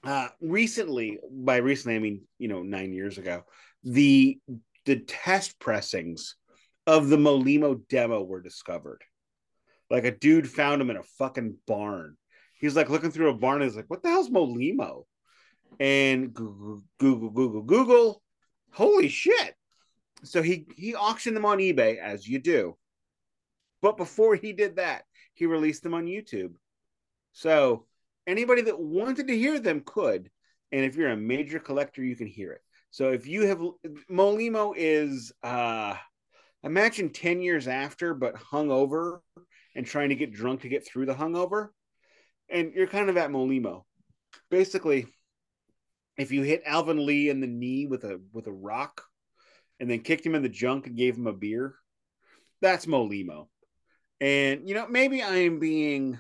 uh, recently, by recently I mean you know nine years ago, the the test pressings of the Molimo demo were discovered. Like a dude found them in a fucking barn. He's like looking through a barn. and He's like, "What the hell's Molimo?" And Google, Google, Google, Google. Holy shit! So he he auctioned them on eBay as you do. But before he did that, he released them on YouTube. So anybody that wanted to hear them could. And if you're a major collector, you can hear it. So if you have Molimo is uh imagine 10 years after, but hungover and trying to get drunk to get through the hungover. And you're kind of at Molimo. Basically, if you hit Alvin Lee in the knee with a with a rock and then kicked him in the junk and gave him a beer, that's Molimo. And you know, maybe I am being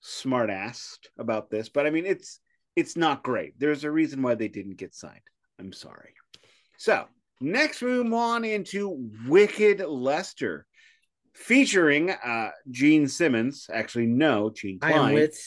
smart assed about this, but I mean it's it's not great. There's a reason why they didn't get signed. I'm sorry. So next we move on into Wicked Lester, featuring uh Gene Simmons. Actually, no, Gene Klein. with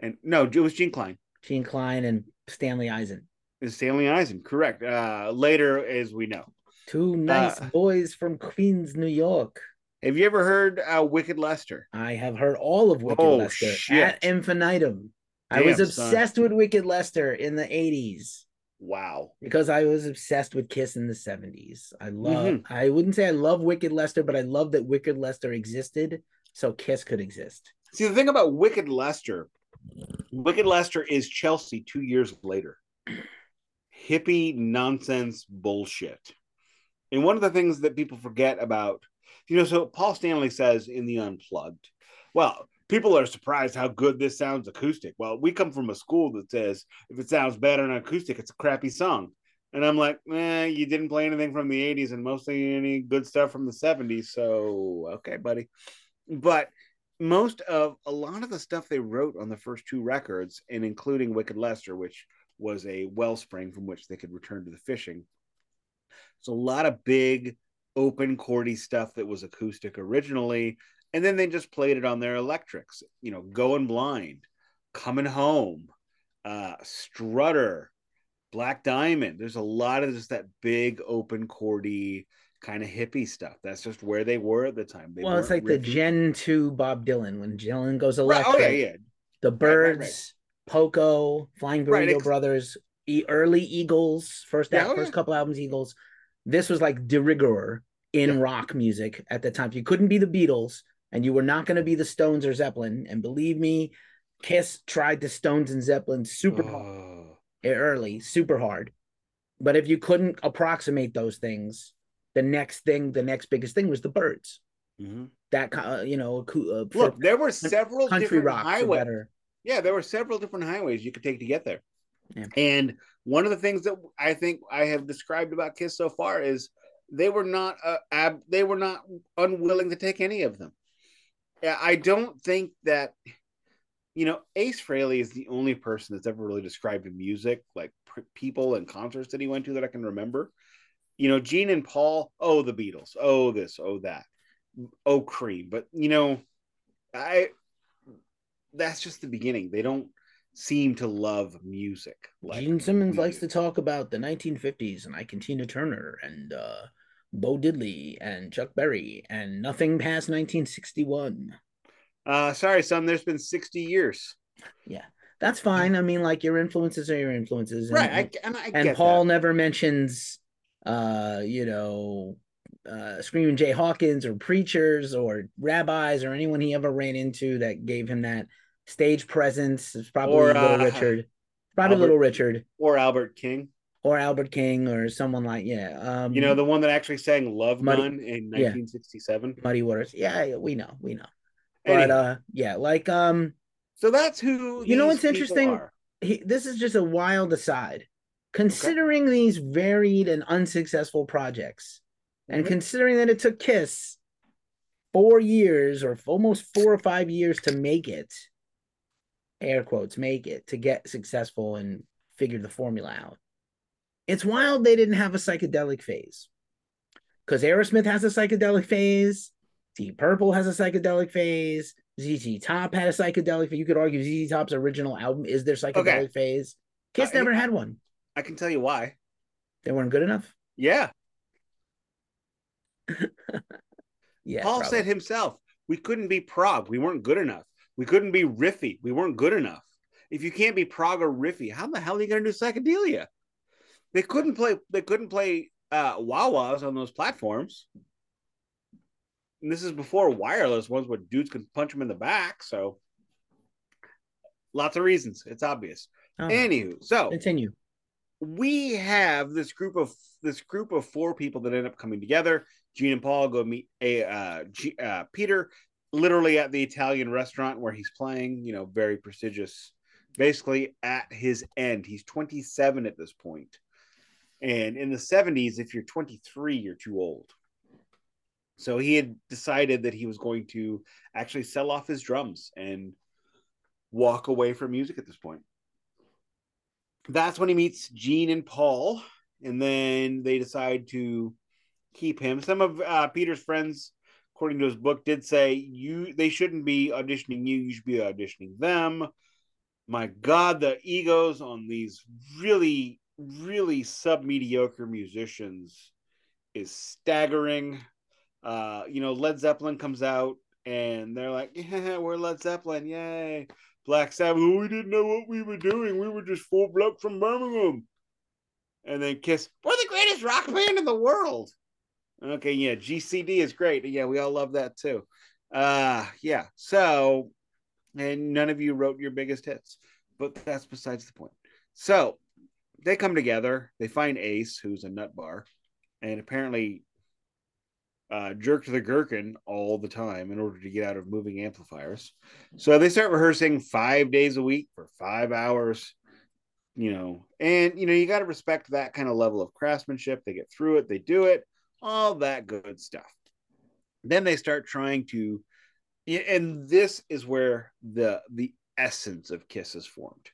and no, it was Gene Klein. Gene Klein and Stanley Eisen. Is Stanley Eisen, correct. Uh later, as we know. Two nice Uh, boys from Queens, New York. Have you ever heard uh Wicked Lester? I have heard all of Wicked Oh, Lester shit. at infinitum. I was Damn, son. obsessed with Wicked Lester in the 80s Wow. because I was obsessed with Kiss in the 70s. I love Mm-hmm. I wouldn't say I love Wicked Lester, but I love that Wicked Lester existed so Kiss could exist. See, the thing about Wicked Lester, Wicked Lester is Chelsea two years later. Hippie nonsense bullshit. And one of the things that people forget about, you know, so Paul Stanley says in the Unplugged, well, people are surprised how good this sounds acoustic. Well, we come from a school that says if it sounds better on acoustic, it's a crappy song. And I'm like, eh, you didn't play anything from the 80s and mostly any good stuff from the 70s. So, okay, buddy. But most of a lot of the stuff they wrote on the first two records, and including Wicked Lester, which was a wellspring from which they could return to the fishing. So a lot of big open chordy stuff that was acoustic originally, and then they just played it on their electrics. You know, Going Blind, Coming Home, uh, Strutter, Black Diamond. There's a lot of just that big open chordy kind of hippie stuff. That's just where they were at the time. They well, it's like the Gen 2 Bob Dylan when Dylan goes Right, electric. oh yeah, yeah. The right, Byrds, right. Poco, Flying Burrito Right, ex- Brothers, e- early Eagles, first Yeah, oh, first yeah. couple albums Eagles. This was like de rigueur in Yeah. rock music at the time. You couldn't be the Beatles and you were not going to be the Stones or Zeppelin. And believe me, Kiss tried the Stones and Zeppelin super hard. Oh. early, super hard. But if you couldn't approximate those things, the next thing, the next biggest thing was the Byrds. Mm-hmm. That uh, you know, uh, look, there were several country different rock highways. Yeah, there were several different highways you could take to get there. Yeah. And one of the things that I think I have described about Kiss so far is they were not uh, ab- they were not unwilling to take any of them. Yeah, I don't think that you know Ace Frehley is the only person that's ever really described music like pr- people and concerts that he went to that I can remember. You know, Gene and Paul, oh the Beatles, oh this, oh that, oh Cream, but you know, I that's just the beginning. They don't seem to love music. Like Gene Simmons likes to talk about the 1950s and Ike Tina Turner and uh, Bo Diddley and Chuck Berry and nothing past 1961. Uh, sorry, son. There's been 60 years. Yeah, that's fine. I mean, like your influences are your influences, and, right? I, and, I and Paul that. never mentions, uh, you know, uh, Screaming Jay Hawkins or preachers or rabbis or anyone he ever ran into that gave him that stage presence. It's probably or, Little uh, Richard. Probably Albert, Little Richard. Or Albert King. Or Albert King or someone like yeah. Um, you know the one that actually sang Love Muddy, Gun in 1967. Yeah. Muddy Waters. Yeah, we know, we know. But anyway. uh yeah, like um so that's who you know what's interesting? He, this is just a wild aside. Considering okay. these varied and unsuccessful projects, mm-hmm. and considering that it took Kiss four years or almost four or five years to make it, air quotes, make it to get successful and figure the formula out. It's wild they didn't have a psychedelic phase. Because Aerosmith has a psychedelic phase, Deep Purple has a psychedelic phase, ZZ Top had a psychedelic phase. You could argue ZZ Top's original album is their psychedelic okay. phase. Kiss uh, never had one. I can tell you why. They weren't good enough? Yeah. yeah. Paul probably. said himself, we couldn't be prog. We weren't good enough. We couldn't be riffy. We weren't good enough. If you can't be prog or riffy, how the hell are you going to do psychedelia? They couldn't play. They couldn't play uh, wah-wahs on those platforms. And this is before wireless ones where dudes can punch them in the back. So lots of reasons. It's obvious. Oh. Anywho, so continue. We have this group of this group of four people that end up coming together. Gene and Paul go meet a uh, G, uh, Peter literally at the Italian restaurant where he's playing, you know, very prestigious, basically at his end. He's 27 at this point. And in the 70s, if you're 23, you're too old. So he had decided that he was going to actually sell off his drums and walk away from music at this point. That's when he meets Gene and Paul, and then they decide to keep him. Some of uh, Peter's friends according to his book, did say you they shouldn't be auditioning you, you should be auditioning them. My God, the egos on these really, really sub mediocre musicians is staggering. Uh, you know, Led Zeppelin comes out and they're like, Yeah, we're Led Zeppelin, yay. Black Sabbath, we didn't know what we were doing. We were just four blokes from Birmingham. And then Kiss, we're the greatest rock band in the world. Okay, yeah, GCD is great. Yeah, we all love that too. Uh yeah. So and none of you wrote your biggest hits, but that's besides the point. So they come together, they find Ace, who's a nut bar, and apparently uh, jerk to the gherkin all the time in order to get out of moving amplifiers. So they start rehearsing five days a week for five hours, you know, and you know, you got to respect that kind of level of craftsmanship. They get through it, they do it all that good stuff. Then they start trying to, and this is where the the essence of Kiss is formed,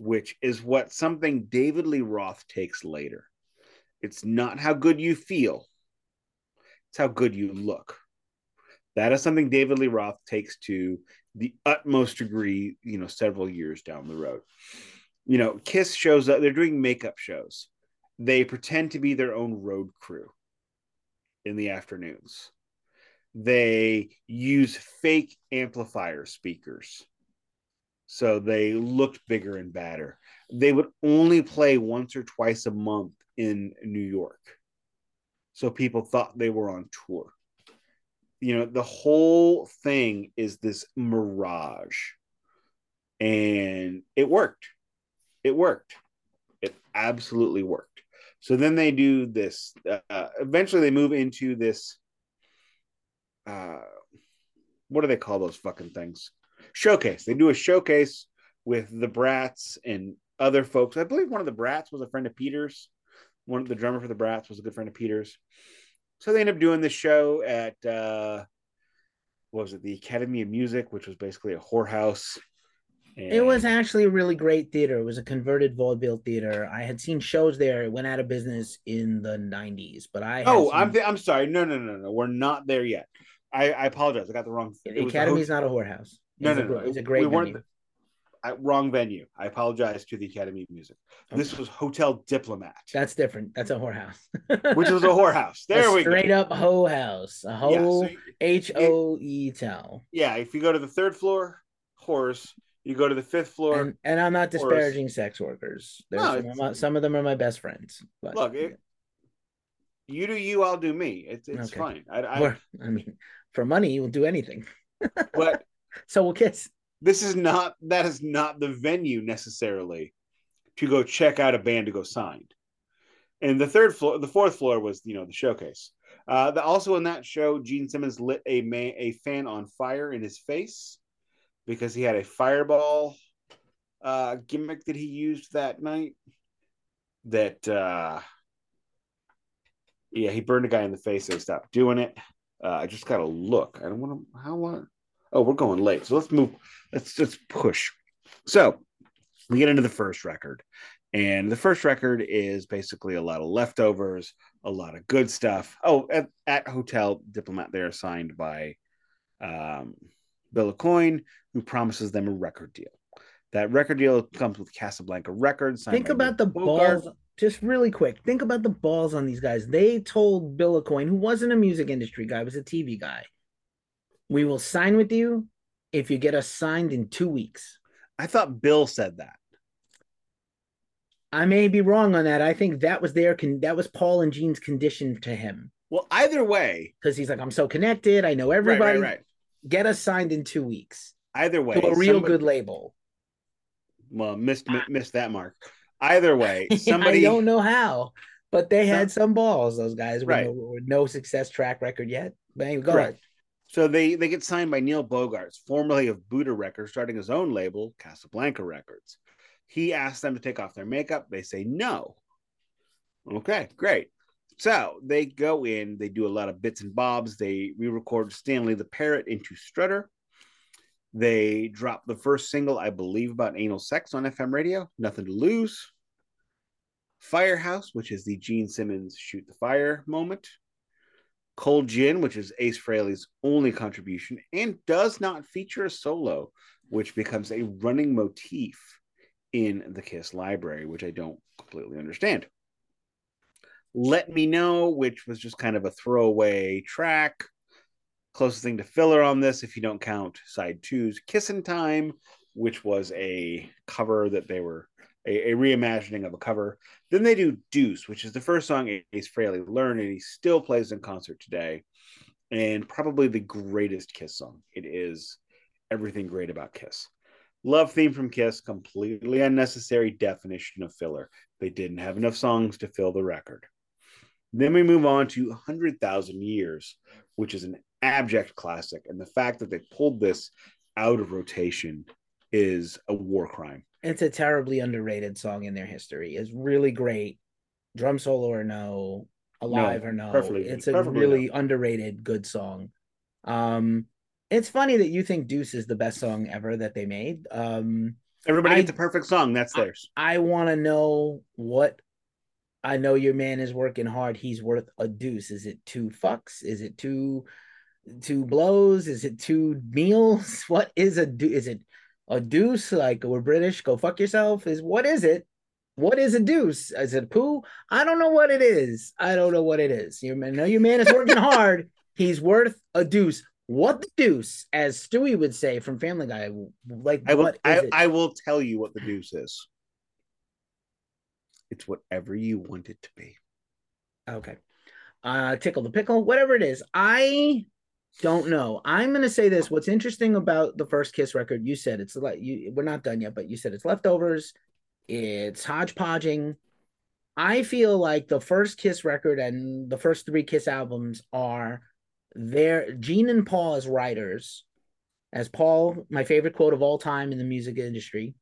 which is what something David Lee Roth takes later. It's not how good you feel; it's how good you look. That is something David Lee Roth takes to the utmost degree, you know, several years down the road. You know, Kiss shows up, they're doing makeup shows. They pretend to be their own road crew in the afternoons. They use fake amplifier speakers. So they looked bigger and badder. They would only play once or twice a month in New York. So people thought they were on tour. You know, the whole thing is this mirage. And it worked. it worked. It absolutely worked. So then they do this. Uh, eventually, they move into this. Uh, what do they call those fucking things? Showcase. They do a showcase with the Brats and other folks. I believe one of the Brats was a friend of Peter's. One of the drummer for the Brats was a good friend of Peter's. So they end up doing this show at uh, what was it? The Academy of Music, which was basically a whorehouse. And... It was actually a really great theater. It was a converted vaudeville theater. I had seen shows there. It went out of business in the '90s, but I oh, seen... I'm th- I'm sorry. No, no, no, no. We're not there yet. I, I apologize. I got the wrong. The Academy's not a whorehouse. No, no, no. It's a great we venue. I, wrong venue. I apologize to the Academy of Music. This was Hotel Diplomat. That's different. That's a whorehouse. Which was a whorehouse. There a we straight go. Straight up hoe house. A hoe H O E tell. Yeah, if you go to the third floor, horse. You go to the fifth floor. And, and I'm not disparaging horse. sex workers. No, some, of some of them are my best friends. But look, it, you do you, I'll do me. It's it's okay. fine. I, I, I mean, for money, you will do anything. but so we'll kiss this is not that is not the venue necessarily to go check out a band to go signed. And the third floor, the fourth floor was you know the showcase. Uh, the, also in that show, Gene Simmons lit a man, a fan on fire in his face because he had a fireball uh, gimmick that he used that night. That uh, yeah, he burned a guy in the face. So he stopped doing it. Uh, I just gotta look. I don't want to. How long? Oh, we're going late. So let's move. Let's just push. So we get into the first record. And the first record is basically a lot of leftovers, a lot of good stuff. Oh, at, at Hotel Diplomat, they're signed by um, Bill Aucoin, who promises them a record deal. That record deal comes with Casablanca Records. Think about the Bogart. balls, just really quick. Think about the balls on these guys. They told Bill Aucoin, who wasn't a music industry guy, was a TV guy. We will sign with you if you get us signed in two weeks. I thought Bill said that. I may be wrong on that. I think that was their con- that was Paul and Gene's condition to him. Well, either way, because he's like, I'm so connected. I know everybody. Right, right, right. Get us signed in two weeks. Either way, to a real somebody... good label. Well, missed missed that mark. Either way, somebody. I don't know how, but they had some balls. Those guys with, right. no, with no success track record yet. But anyway, go ahead. So they they get signed by Neil Bogarts, formerly of Buddah Records, starting his own label, Casablanca Records. He asks them to take off their makeup. They say no. Okay, great. So they go in, they do a lot of bits and bobs. They re-record Stanley the Parrot into Strutter. They drop the first single, I believe, about anal sex on FM radio. Nothing to lose. Firehouse, which is the Gene Simmons shoot the fire moment. Cold Gin, which is Ace Frehley's only contribution, and does not feature a solo, which becomes a running motif in the Kiss library, which I don't completely understand. Let Me Know, which was just kind of a throwaway track. Closest thing to filler on this, if you don't count side two's Kissin' Time, which was a cover that they were a, a, reimagining of a cover. Then they do Deuce, which is the first song Ace Frehley learned, and he still plays in concert today, and probably the greatest Kiss song. It is everything great about Kiss. Love theme from Kiss, completely unnecessary definition of filler. They didn't have enough songs to fill the record. Then we move on to 100,000 Years, which is an abject classic. And the fact that they pulled this out of rotation is a war crime. It's a terribly underrated song in their history. It's really great. Drum solo or no, alive no, or no. Perfectly, It's a really no. underrated good song. Um it's funny that you think Deuce is the best song ever that they made. Um everybody gets a perfect song, that's theirs. I, I want to know what I know your man is working hard. He's worth a deuce. Is it two fucks? Is it two two blows? Is it two meals? What is a do? Is it a deuce, like we're British, go fuck yourself, is what is it? What is a deuce? Is it poo? I don't know what it is. I don't know what it is. You know your man is working hard. He's worth a deuce. What the deuce, as Stewie would say from Family Guy, like I will, I, I will tell you what the deuce is. It's whatever you want it to be. Okay. Uh tickle the pickle, whatever it is. I don't know. I'm gonna say this. What's interesting about the first Kiss record? You said it's like you. We're not done yet, but you said it's leftovers. It's hodgepodging. I feel like the first Kiss record and the first three Kiss albums are there. Gene and Paul as writers, as Paul, my favorite quote of all time in the music industry.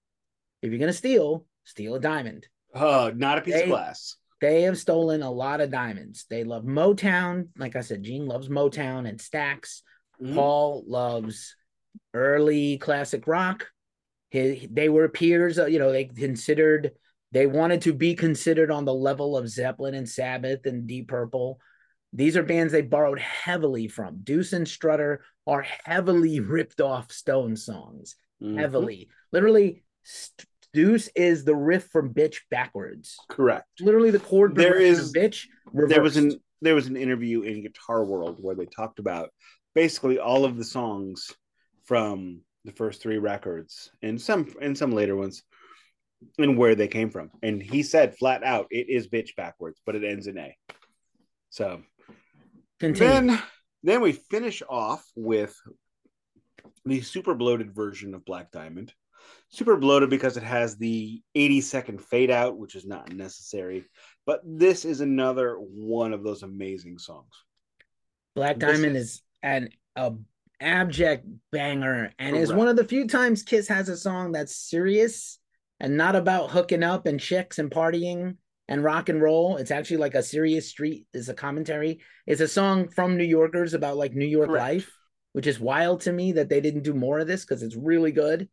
If you're gonna steal, steal a diamond. Oh, not a piece They- of glass. They have stolen a lot of diamonds. They love Motown. Like I said, Gene loves Motown and Stax. Mhm. Paul loves early classic rock. He, they were peers, uh, you know, they considered, they wanted to be considered on the level of Zeppelin and Sabbath and Deep Purple. These are bands they borrowed heavily from. Deuce and Strutter are heavily ripped off Stone songs, Mhm. heavily. Literally, St- Deuce is the riff from Bitch backwards. Correct. Literally, the chord There is progression is- of Bitch. There was an there was an interview in Guitar World where they talked about basically all of the songs from the first three records and some and some later ones and where they came from. And he said flat out, it is bitch backwards, but it ends in A. So Continue. then then we finish off with the super bloated version of Black Diamond. Super bloated because it has the 80 second fade out, which is not necessary. But this is another one of those amazing songs. Black Diamond is- is an a abject banger and is one of the few times Kiss has a song that's serious and not about hooking up and chicks and partying and rock and roll. It's actually like a serious street is a commentary. It's a song from New Yorkers about like New York Correct. life, which is wild to me that they didn't do more of this because it's really good.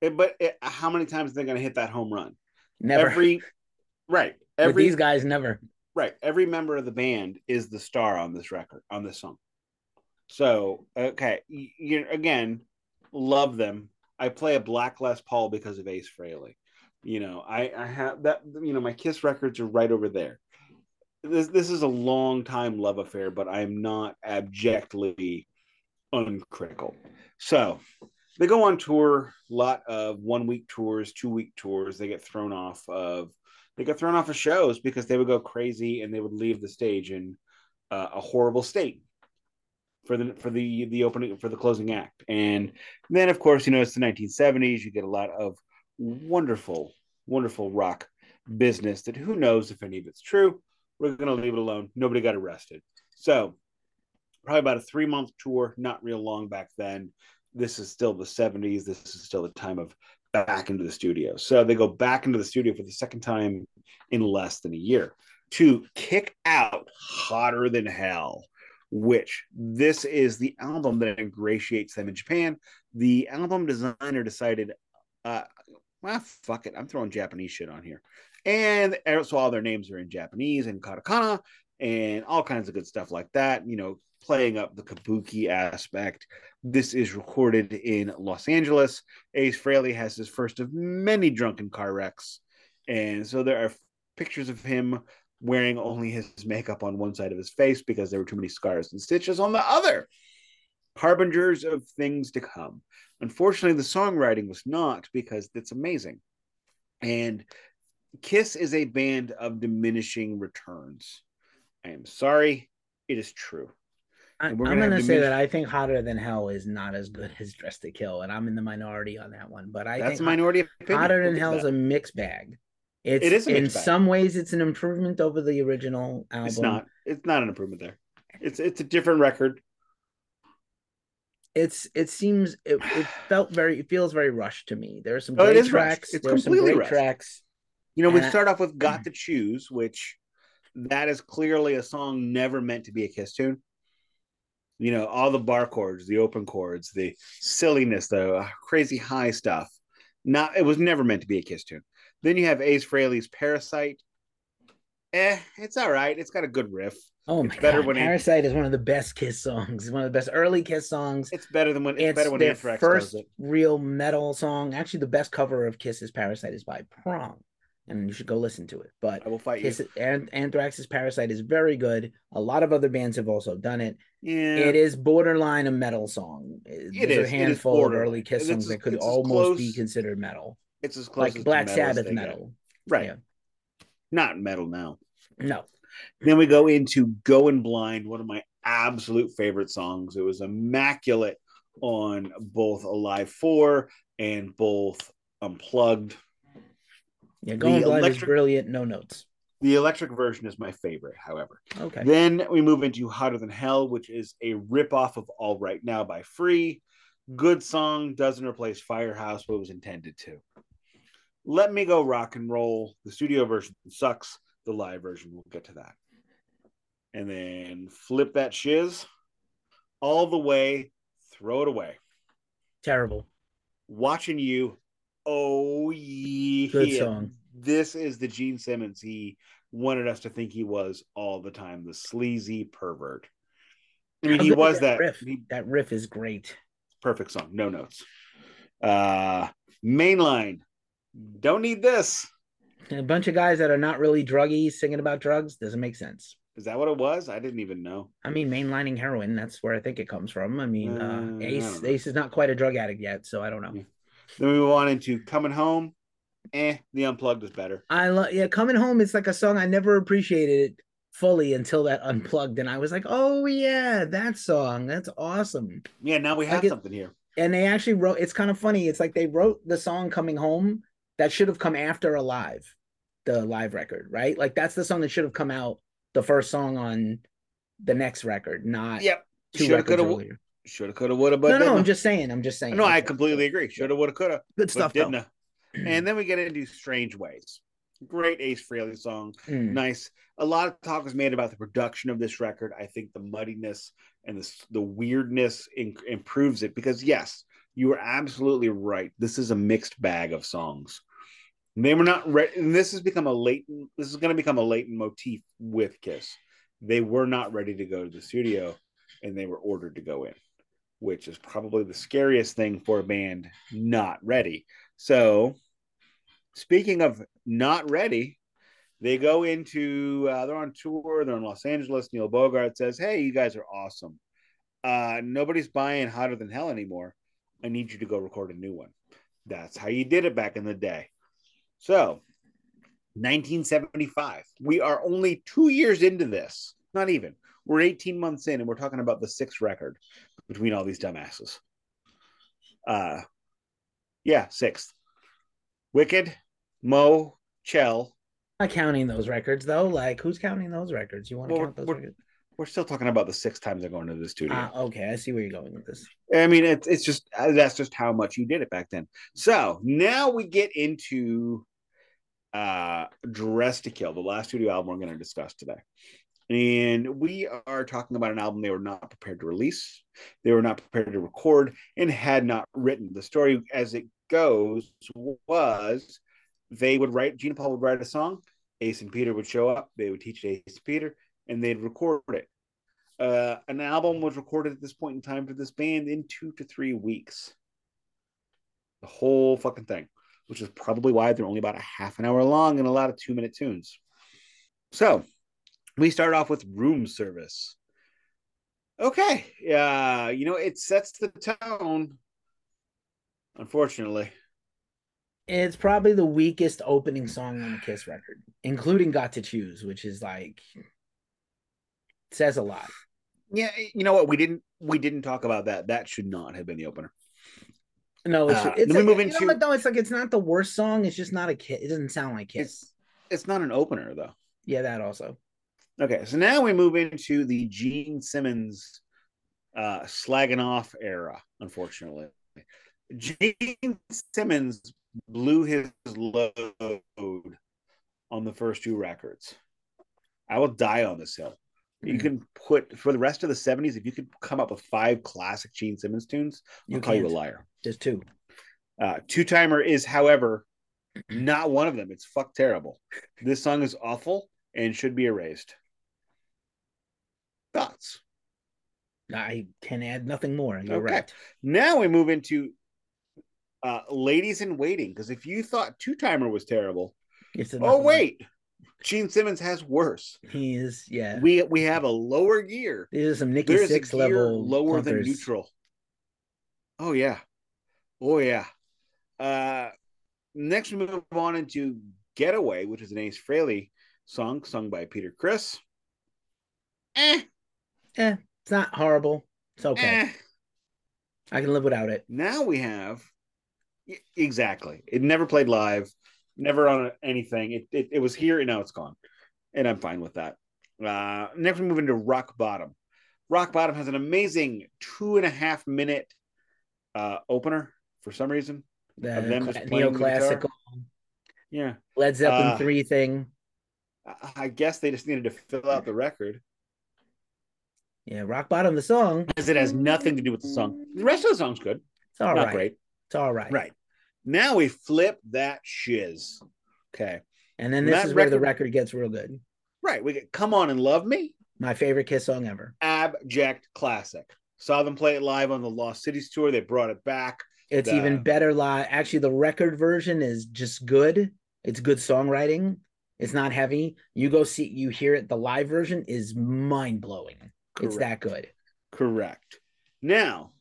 It- but it, how many times are they going to hit that home run? Never Every right, with every these guys never. right, every member of the band is the star on this record on this song. So okay, you, you again love them. I play a Black Les Paul because of Ace Frehley. You know, I I have that. You know, my Kiss records are right over there. This this is a long time love affair, but I am not abjectly uncritical. So they go on tour, a lot of one week tours, two week tours. They get thrown off of they get thrown off of shows because they would go crazy and they would leave the stage in uh, a horrible state for the for the the opening for the closing act. And then of course, you know, it's the 1970s. You get a lot of wonderful, wonderful rock business that who knows if any of it's true. We're gonna leave it alone. Nobody got arrested. So probably about a three month tour, not real long back then. This is still the 70s. This is still the time of back into the studio. So they go back into the studio for the second time in less than a year to kick out Hotter Than Hell, which this is the album that ingratiates them in Japan. The album designer decided, uh, well, fuck it, I'm throwing Japanese shit on here. And so all their names are in Japanese and katakana and all kinds of good stuff like that, you know, playing up the kabuki aspect. This is recorded in Los Angeles. Ace Frehley has his first of many drunken car wrecks. And so there are pictures of him wearing only his makeup on one side of his face because there were too many scars and stitches on the other. Harbingers of things to come. Unfortunately, the songwriting was not because it's amazing. And Kiss is a band of diminishing returns. I am sorry, it is true. I, am gonna gonna, say that I think Hotter Than Hell is not as good as Dress to Kill, and I'm in the minority on that one. But I That's a think minority opinion. Hotter Than Hell is a mixed bag. It's, It is in some ways it's an improvement over the original album. It's not. It's not an improvement there. It's it's a different record. It's it seems it, it felt very it feels very rushed to me. There are some Oh, it great rushed. tracks. It's are some completely great rushed. tracks. You know, we Uh, start off with "Got to Choose," which that is clearly a song never meant to be a Kiss tune. You know, all the bar chords, the open chords, the silliness, the crazy high stuff. Not, it was never meant to be a Kiss tune. Then you have Ace Frehley's "Parasite." Eh, it's all right. It's got a good riff. Oh It's my better god, when it- Parasite is one of the best Kiss songs. It's one of the best early Kiss songs. It's better than when it's, It's better when their Anthrax first real metal song. Actually, the best cover of Kiss's Parasite is by Prong, and you should go listen to it. But I will fight you. Kiss, An- Anthrax's Parasite is very good. A lot of other bands have also done it. Yeah, It is borderline a metal song. Uh, there's is. It a is handful of early Kiss songs as- that could almost be considered metal, It's as close like as Black metal Sabbath they get. metal. right? Yeah. Not metal now. No, Then we go into Going Blind, one of my absolute favorite songs. It was immaculate on both Alive 4 and both Unplugged. Yeah, Going Blind is brilliant. No notes. The electric version is my favorite, however. Okay. Then we move into Hotter Than Hell, which is a ripoff of All Right Now by Free. Good song, doesn't replace Firehouse, but was intended to. Let Me Go Rock and Roll. The studio version sucks. The live version, we'll get to that. And then flip that shiz all the way, throw it away. Terrible. Watching you. Oh, yeah. Good song. This is the Gene Simmons he wanted us to think he was all the time the sleazy pervert. I mean, How he was that that. riff. he- That riff is great. perfect song. No notes. Uh, mainline. Don't need this. A bunch of guys that are not really druggy singing about drugs doesn't make sense. Is that what it was? I didn't even know. I mean, mainlining heroin, that's where I think it comes from. I mean, uh, Uh, Ace don't. Ace is not quite a drug addict yet, so I don't know. Yeah. Then we move on into Coming Home. Eh, the unplugged is better. I love yeah, coming home. It's like a song I never appreciated it fully until that unplugged, and I was like, oh yeah, that song, that's awesome. Yeah, now we have get- something here. And they actually wrote. It's kind of funny. It's like they wrote the song "Coming Home" that should have come after "Alive," the live record, right? Like that's the song that should have come out the first song on the next record, not Yep. two Shoulda, records coulda, earlier. shoulda, coulda, woulda, but no, no. I'm just saying. I'm just saying. No, I completely agree. Shoulda, woulda, coulda. Good stuff, though. didn't. And then we get into Strange Ways. Great Ace Frehley song. Mm. Nice. A lot of talk was made about the production of this record. I think the muddiness and the, the weirdness in, improves it because, yes, you were absolutely right. This is a mixed bag of songs. They were not ready. And this has become a latent, this is going to become a latent motif with Kiss. They were not ready to go to the studio and they were ordered to go in, which is probably the scariest thing for a band not ready. So, speaking of not ready, they go into uh, they're on tour. They're in Los Angeles. Neil Bogart says, "Hey, you guys are awesome. Uh, nobody's buying Hotter Than Hell anymore. I need you to go record a new one." That's how you did it back in the day. So, 1975. We are only two years into this. Not even. We're 18 months in, and we're talking about the sixth record between all these dumbasses. Uh, yeah, sixth. Wicked, Mo, Chell. Not counting those records though. Like, who's counting those records? You want to Well, count those we're- records? We're still talking about the six times they're going to the studio. Ah, okay, I see where you're going with this. I mean, it's it's just uh, that's just how much you did it back then. So now we get into uh Dress to Kill, the last studio album we're going to discuss today. And we are talking about an album they were not prepared to release, they were not prepared to record, and had not written. The story as it goes was they would write, Gene Paul would write a song, Ace and Peter would show up, they would teach Ace and Peter, and they'd record it. Uh, an album was recorded at this point in time for this band in two to three weeks. The whole fucking thing, which is probably why they're only about a half an hour long and a lot of two minute tunes. So we start off with room service. Okay. Uh, you know, it sets the tone, unfortunately. It's probably the weakest opening song on the Kiss record, including "Got to Choose," which is like says a lot. Yeah, you know what? We didn't we didn't talk about that. That should not have been the opener. No, it's, Uh, it's then we like- move you know into- what, though. It's like it's not the worst song. It's just not a Kiss. It doesn't sound like Kiss. It's it's not an opener though. yeah, that also. Okay, so now we move into the Gene Simmons uh, slagging off era, unfortunately. Gene Simmons blew his load on the first two records. I will die on this hill. You Mhm. can put for the rest of the 70s, if you could come up with five classic Gene Simmons tunes, I'll You call you a liar. Just two. Uh, Two Timer is, however, not one of them. It's fuck terrible. This song is awful and should be erased. Thoughts? I can add nothing more. You're Okay. right. Now we move into uh, Ladies in Waiting. Because if you thought Two Timer was terrible, It's oh wait, Gene Simmons has worse. he is. Yeah, We we have a lower gear. these are some Nikki There's Six level lower than neutral. Oh yeah, oh yeah. Uh, next we move on into Getaway, which is an Ace Frehley song sung by Peter Criss. Eh, Eh, it's not horrible. It's okay. eh. I can live without it. Now we have exactly. It never played live. never on anything. It, it it was here and now it's gone, and I'm fine with that. Uh, next, we move into Rock Bottom. Rock Bottom has an amazing two and a half minute uh, opener for some reason. The Of them just playing the? Yeah, Led Zeppelin Uh, 3 thing. I- I guess they just needed to fill out the record, Yeah, Rock Bottom, the song. because it has nothing to do with the song. The rest of the song's good, It's all not right. great. It's all right. Right now, we flip that shiz. Okay, And then this That is where the record- record gets real good. right. We get "Come On and Love Me." My favorite Kiss song ever. abject classic. Saw them play it live on the Lost Cities tour. They brought it back. It's The- even better live. Actually, the record version is just good. It's good songwriting. It's not heavy. You go see, you hear it. The live version is mind blowing. It's that good. Correct. Now,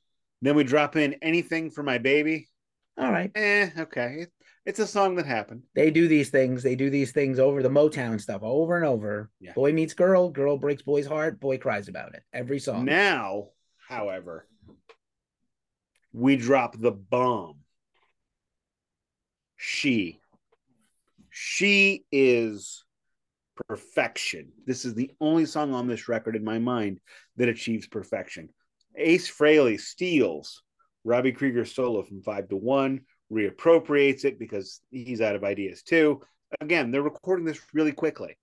then we drop in anything for my baby. All right. Eh, okay. It, it's a song that happened. They do these things. They do these things over the Motown stuff over and over. Yeah. Boy meets girl. Girl breaks boy's heart. Boy cries about it. Every song. Now, however, we drop the bomb. She. She is perfection. This is the only song on this record in my mind that achieves perfection. Ace Frehley steals Robby Krieger's solo from five to one, reappropriates it because he's out of ideas too. Again, they're recording this really quickly.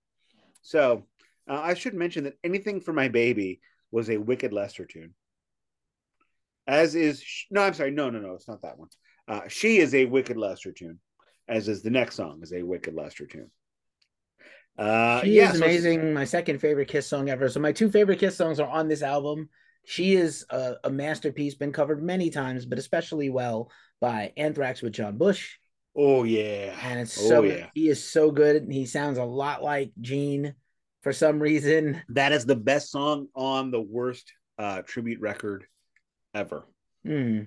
So uh, I should mention that anything for my baby was a Wicked Lester tune. As is no, I'm sorry, no, no, no, it's not that one. Uh, she is a Wicked Lester tune, as is the next song is a Wicked Lester tune. Uh, she yeah, is so- amazing. my second favorite Kiss song ever. So my two favorite Kiss songs are on this album. She is a, a masterpiece, been covered many times, but especially well by Anthrax with John Bush. Oh yeah, And it's Oh, so yeah. he is so good. He sounds a lot like Gene for some reason. that is the best song on the worst uh, tribute record ever. Hmm.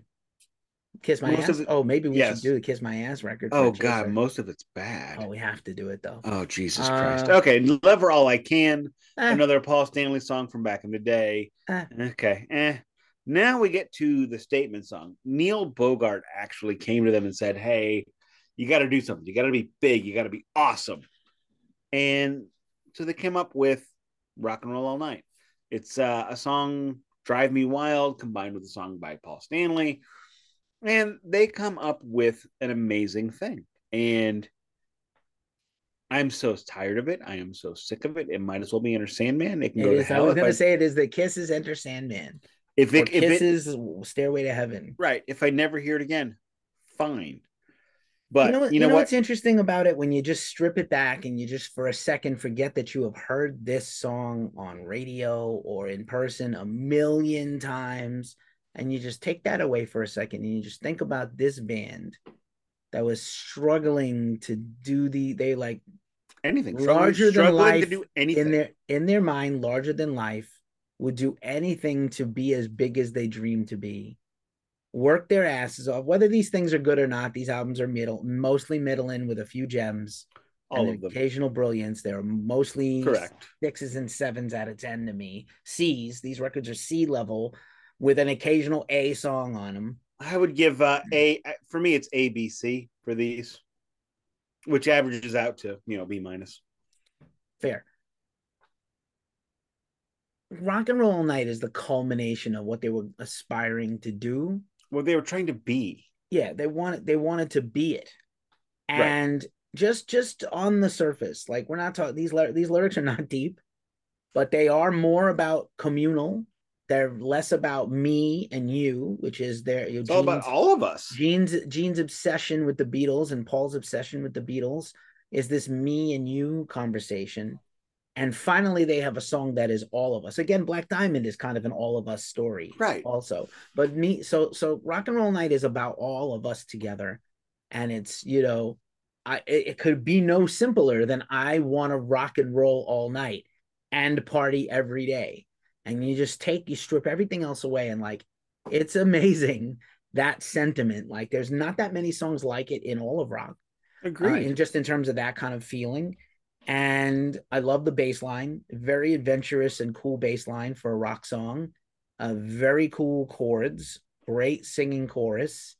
Kiss my Most ass. it- oh, maybe we yes. should do the Kiss My Ass record. Oh god, chaser. most of it's bad. Oh, we have to do it though. Oh Jesus Uh, Christ. Okay, love her all I can. Eh, Another Paul Stanley song from back in the day. Eh. Okay. Eh. Now we get to the statement song. Neil Bogart actually came to them and said, Hey, you got to do something. You got to be big. You got to be awesome. And so they came up with Rock and Roll All Night. It's uh, a song, Drive Me Wild, combined with a song by Paul Stanley. And they come up with an amazing thing. And I'm so tired of it. I am so sick of it. It might as well be Enter Sandman. They can it go to is. I hell. was gonna I- say it is the Kisses Enter Sandman. if it, if it, Kisses Stairway to Heaven. right, if I never hear it again, fine. But you know, you know, what? what's interesting about it when you just strip it back and you just for a second forget that you have heard this song on radio or in person a million times and you just take that away for a second and you just think about this band that was struggling to do the they like anything larger than struggling life to do anything. in their in their mind larger than life would do anything to be as big as they dream to be work their asses off whether these things are good or not these albums are middle mostly middling with a few gems all and of them. occasional brilliance they're mostly Correct. sixes and sevens out of ten to me c's these records are c level with an occasional a song on them I would give uh, a for me it's ABC for these, which averages out to you know B minus. fair rock and roll night is the culmination of what they were aspiring to do What they were trying to be. yeah they wanted they wanted to be it Right. and just just on the surface like we're not talking these these lyrics are not deep but they are more about communal they're less about me and you which is their you know, It's all about all of us. Gene's Gene's obsession with the Beatles and Paul's obsession with the Beatles is this me and you conversation. And finally, they have a song that is all of us. Again, Black Diamond is kind of an all of us story, Right. Also, but me, so so Rock and Roll Night is about all of us together, and it's you know, I it, it could be no simpler than I want to rock and roll all night and party every day, and you just take you strip everything else away, and like it's amazing that sentiment. Like there's not that many songs like it in all of rock. Uh, and just in terms of that kind of feeling. And I love the bass line, very adventurous and cool bass line for a rock song. Uh, very cool chords, great singing chorus.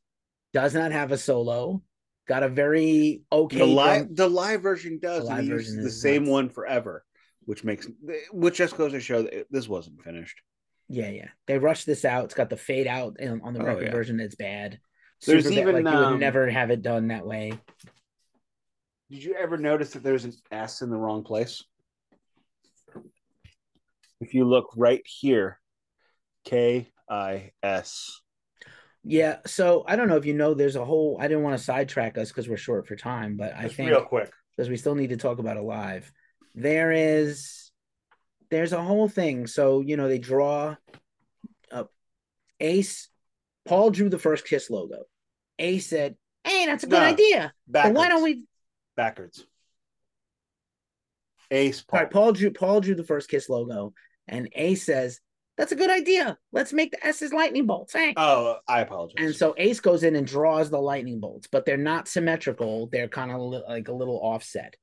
Does not have a solo got a very okay. The live drum- the live version does. The live version the same nuts. one forever, which makes which just goes to show that it- this wasn't finished. Yeah, yeah. They rushed this out. It's got the fade out on the Oh, record yeah. version. It's bad. There's Super bad, even, like you would um, never have it done that way. Did you ever notice that there's an S in the wrong place? If you look right here, K I S. Yeah. So I don't know if you know. There's a whole. I didn't want to sidetrack us because we're short for time, but I Just think real quick. because we still need to talk about Alive. There is, there's a whole thing. So you know they draw up Ace. Paul drew the first Kiss logo. Ace said, "Hey, that's a good No, idea. But why don't we?" backwards? Ace Paul. right, Paul drew Paul drew the first Kiss logo, and Ace says, "That's a good idea. Let's make the S's lightning bolts." Hey. Oh, I apologize. And so Ace goes in and draws the lightning bolts, but they're not symmetrical. They're kind of li- like a little offset.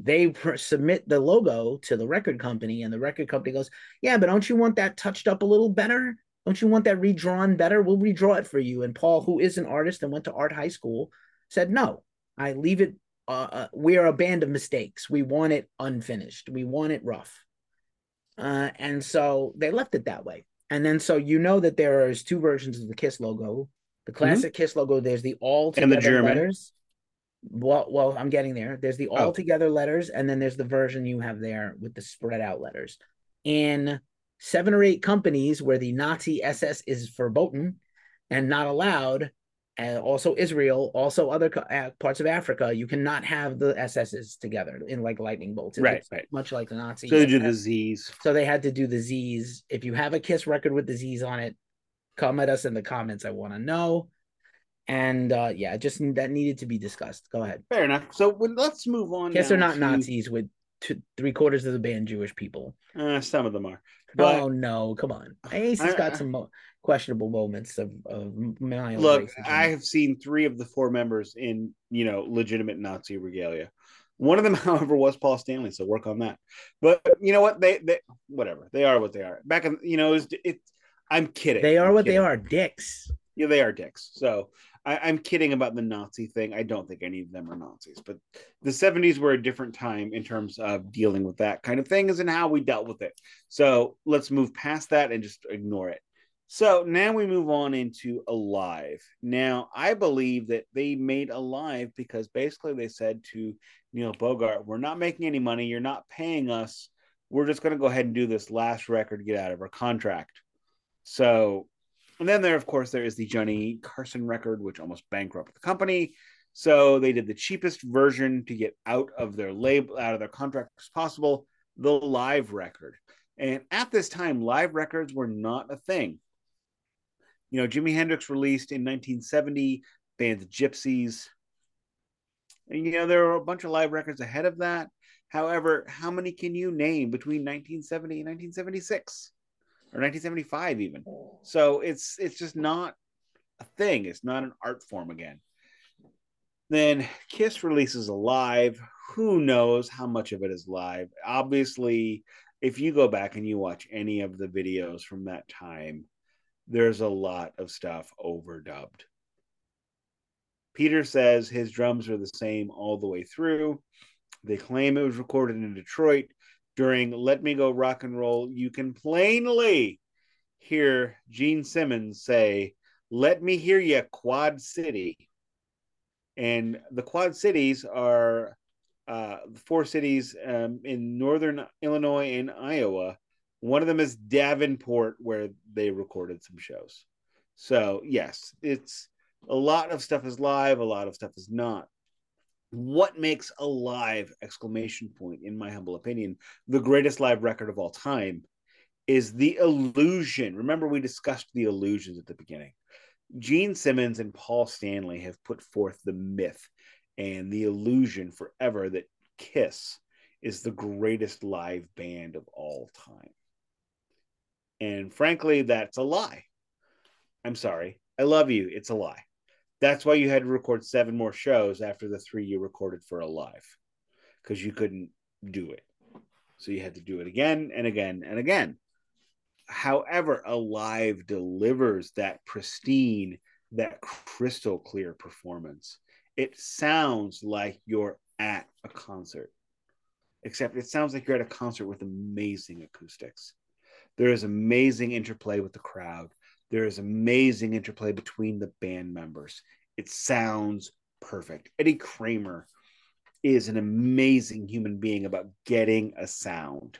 They submit the logo to the record company, and the record company goes, "Yeah, but don't you want that touched up a little better? Don't you want that redrawn better? We'll redraw it for you." And Paul, who is an artist and went to art high school, said, "No, I leave it. Uh, uh, we are a band of mistakes. We want it unfinished. We want it rough." Uh, and so they left it that way. And then so you know that there is two versions of the Kiss logo. The classic Kiss logo, there's the all Mm-hmm. And the German. letters. Well, well, I'm getting there. There's the Oh. all together letters, and then there's the version you have there with the spread out letters. In seven or eight companies where the Nazi SS is verboten and not allowed, and also Israel, also other co- uh, parts of Africa, you cannot have the SSs together in like lightning bolts. Right, right. Much like the Nazi. so they do the Z's. So they had to do the Z's. If you have a Kiss record with the Z's on it, come at us in the comments. I want to know. And uh yeah, just that needed to be discussed. Go ahead. Fair enough. So when, let's move on. Kiss they're not to- Nazis with two, three quarters of the band Jewish people. Uh, some of them are. But oh no, come on. Ace has got I- some mo- questionable moments of of mild look, racism. I have seen three of the four members in you know legitimate Nazi regalia. One of them, however, was Paul Stanley. So work on that. But you know what? They they whatever they are what they are. Back in you know it's it. I'm kidding. they are I'm what they are, dicks. Yeah, they are dicks. So I, I'm kidding about the Nazi thing. I don't think any of them are Nazis, but the 70s were a different time in terms of dealing with that kind of thing, as in how we dealt with it. So let's move past that and just ignore it. So now we move on into Alive. Now, I believe that they made Alive because basically they said to Neil Bogart, We're not making any money. You're not paying us. We're just going to go ahead and do this last record, get out of our contract. So and then there, of course, there is the Johnny Carson record, which almost bankrupted the company. So they did the cheapest version to get out of their label, out of their contract as possible, the live record. And at this time, live records were not a thing. You know, Jimi Hendrix released in 1970 band the Gypsies. And, you know, there were a bunch of live records ahead of that. However, how many can you name between 1970 and 1976? Or 1975 even. Oh. So it's it's just not a thing. It's not an art form again. Then Kiss releases Alive. Who knows how much of it is live? Obviously, if you go back and you watch any of the videos from that time, there's a lot of stuff overdubbed. Peter says his drums are the same all the way through. They claim it was recorded in Detroit during Let Me Go Rock and Roll. You can plainly hear Gene Simmons say, Let me hear you, Quad City. And the Quad Cities are uh, four cities um, in northern Illinois and Iowa. One of them is Davenport, where they recorded some shows. So, yes, it's a lot of stuff is live, a lot of stuff is not what makes a live exclamation point in my humble opinion the greatest live record of all time is the illusion. Remember we discussed the illusions at the beginning. Gene simmons and paul stanley have put forth the myth and the illusion forever that kiss is the greatest live band of all time. And frankly that's a lie. I'm sorry. I love you. It's a lie that's why you had to record seven more shows after the three you recorded for Alive, because you couldn't do it. So you had to do it again and again and again. However, Alive delivers that pristine, that crystal clear performance. it sounds like you're at a concert, except it sounds like you're at a concert with amazing acoustics. There is amazing interplay with the crowd. There is amazing interplay between the band members. It sounds perfect. Eddie Kramer is an amazing human being about getting a sound.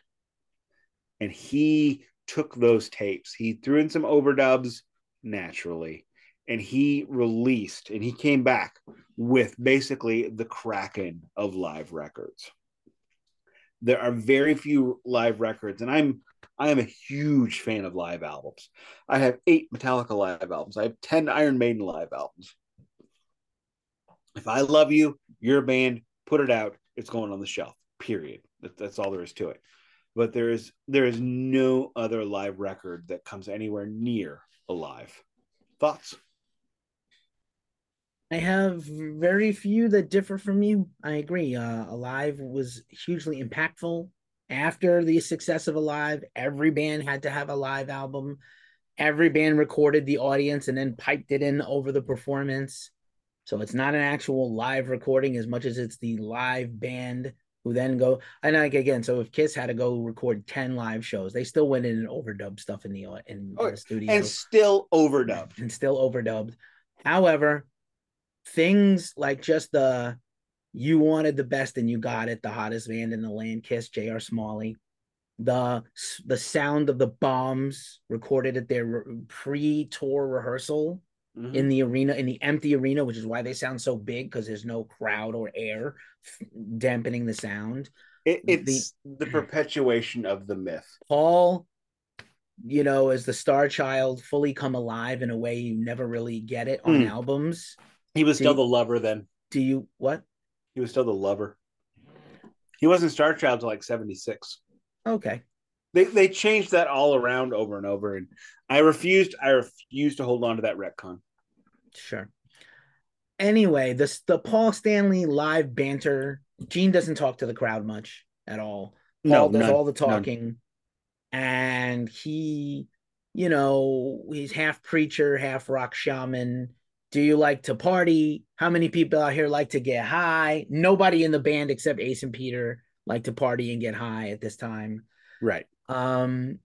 And he took those tapes, he threw in some overdubs naturally, and he released and he came back with basically the kraken of live records. There are very few live records, and I'm I am a huge fan of live albums. I have eight Metallica live albums. I have 10 Iron Maiden live albums. If I love you, your band, put it out. It's going on the shelf. Period. That's all there is to it. But there is there is no other live record that comes anywhere near alive. Thoughts? I have very few that differ from you. I agree. Uh, Alive was hugely impactful. After the success of Alive, every band had to have a live album. Every band recorded the audience and then piped it in over the performance. So it's not an actual live recording as much as it's the live band who then go and like again. So if Kiss had to go record ten live shows, they still went in and overdubbed stuff in the uh, in, oh, the studio and still overdubbed and still overdubbed. However, things like just the you wanted the best and you got it, the hottest band in the land, Kiss, J.R. Smalley, the the sound of the bombs recorded at their pre-tour rehearsal mm-hmm. in the arena, in the empty arena, which is why they sound so big because there's no crowd or air dampening the sound. It, it's the, the perpetuation of the myth. Paul you know, as the star child fully come alive in a way you never really get it on mm. albums. He was do still you, the lover then. Do you what? He was still the lover. He wasn't Star Child until like 76. Okay. They they changed that all around over and over. And I refused, I refused to hold on to that retcon. Sure. Anyway, this the Paul Stanley live banter. Gene doesn't talk to the crowd much at all. Paul no, does none, all the talking. None. And he, you know, he's half preacher, half rock shaman do you like to party? How many people out here like to get high? Nobody in the band except Ace and Peter like to party and get high at this time. Right. Um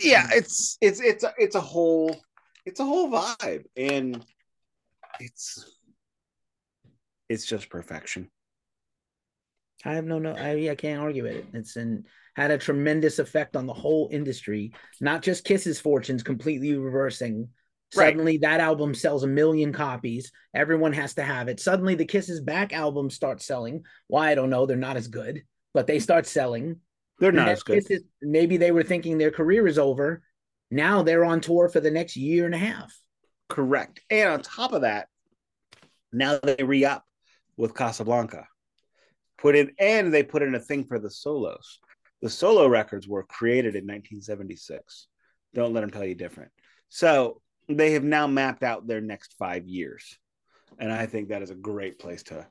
yeah, it's it's it's a, it's a whole it's a whole vibe and it's it's just perfection. I have no no I, I can't argue with it. It's an had a tremendous effect on the whole industry, not just Kiss's fortunes completely reversing Suddenly, right. that album sells a million copies. Everyone has to have it. Suddenly, the Kisses Back album starts selling. Why I don't know. They're not as good, but they start selling. They're not as good. Kisses, maybe they were thinking their career is over. Now they're on tour for the next year and a half. Correct. And on top of that, now they re up with Casablanca. Put in and they put in a thing for the solos. The solo records were created in 1976. Don't let them tell you different. So they have now mapped out their next five years. And I think that is a great place to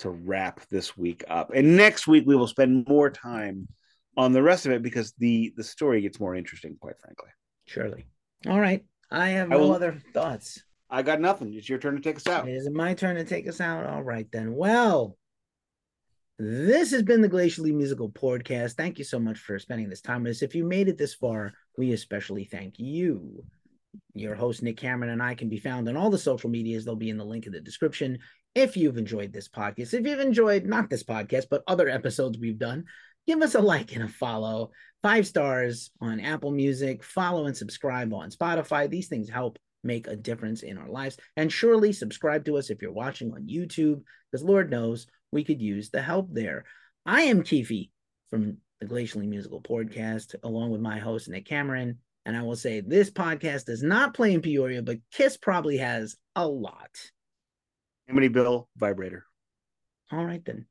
to wrap this week up. And next week we will spend more time on the rest of it because the the story gets more interesting, quite frankly. Surely. All right. I have no I will, other thoughts. I got nothing. It's your turn to take us out. Is it my turn to take us out? All right then. Well, this has been the Glacially Musical Podcast. Thank you so much for spending this time with us. If you made it this far, we especially thank you. Your host, Nick Cameron, and I can be found on all the social medias. They'll be in the link in the description. If you've enjoyed this podcast, if you've enjoyed not this podcast, but other episodes we've done, give us a like and a follow. Five stars on Apple Music, follow and subscribe on Spotify. These things help make a difference in our lives. And surely subscribe to us if you're watching on YouTube, because Lord knows we could use the help there. I am Keefe from the Glacially Musical Podcast, along with my host, Nick Cameron. And I will say this podcast does not play in Peoria, but Kiss probably has a lot. How many bill vibrator? All right then.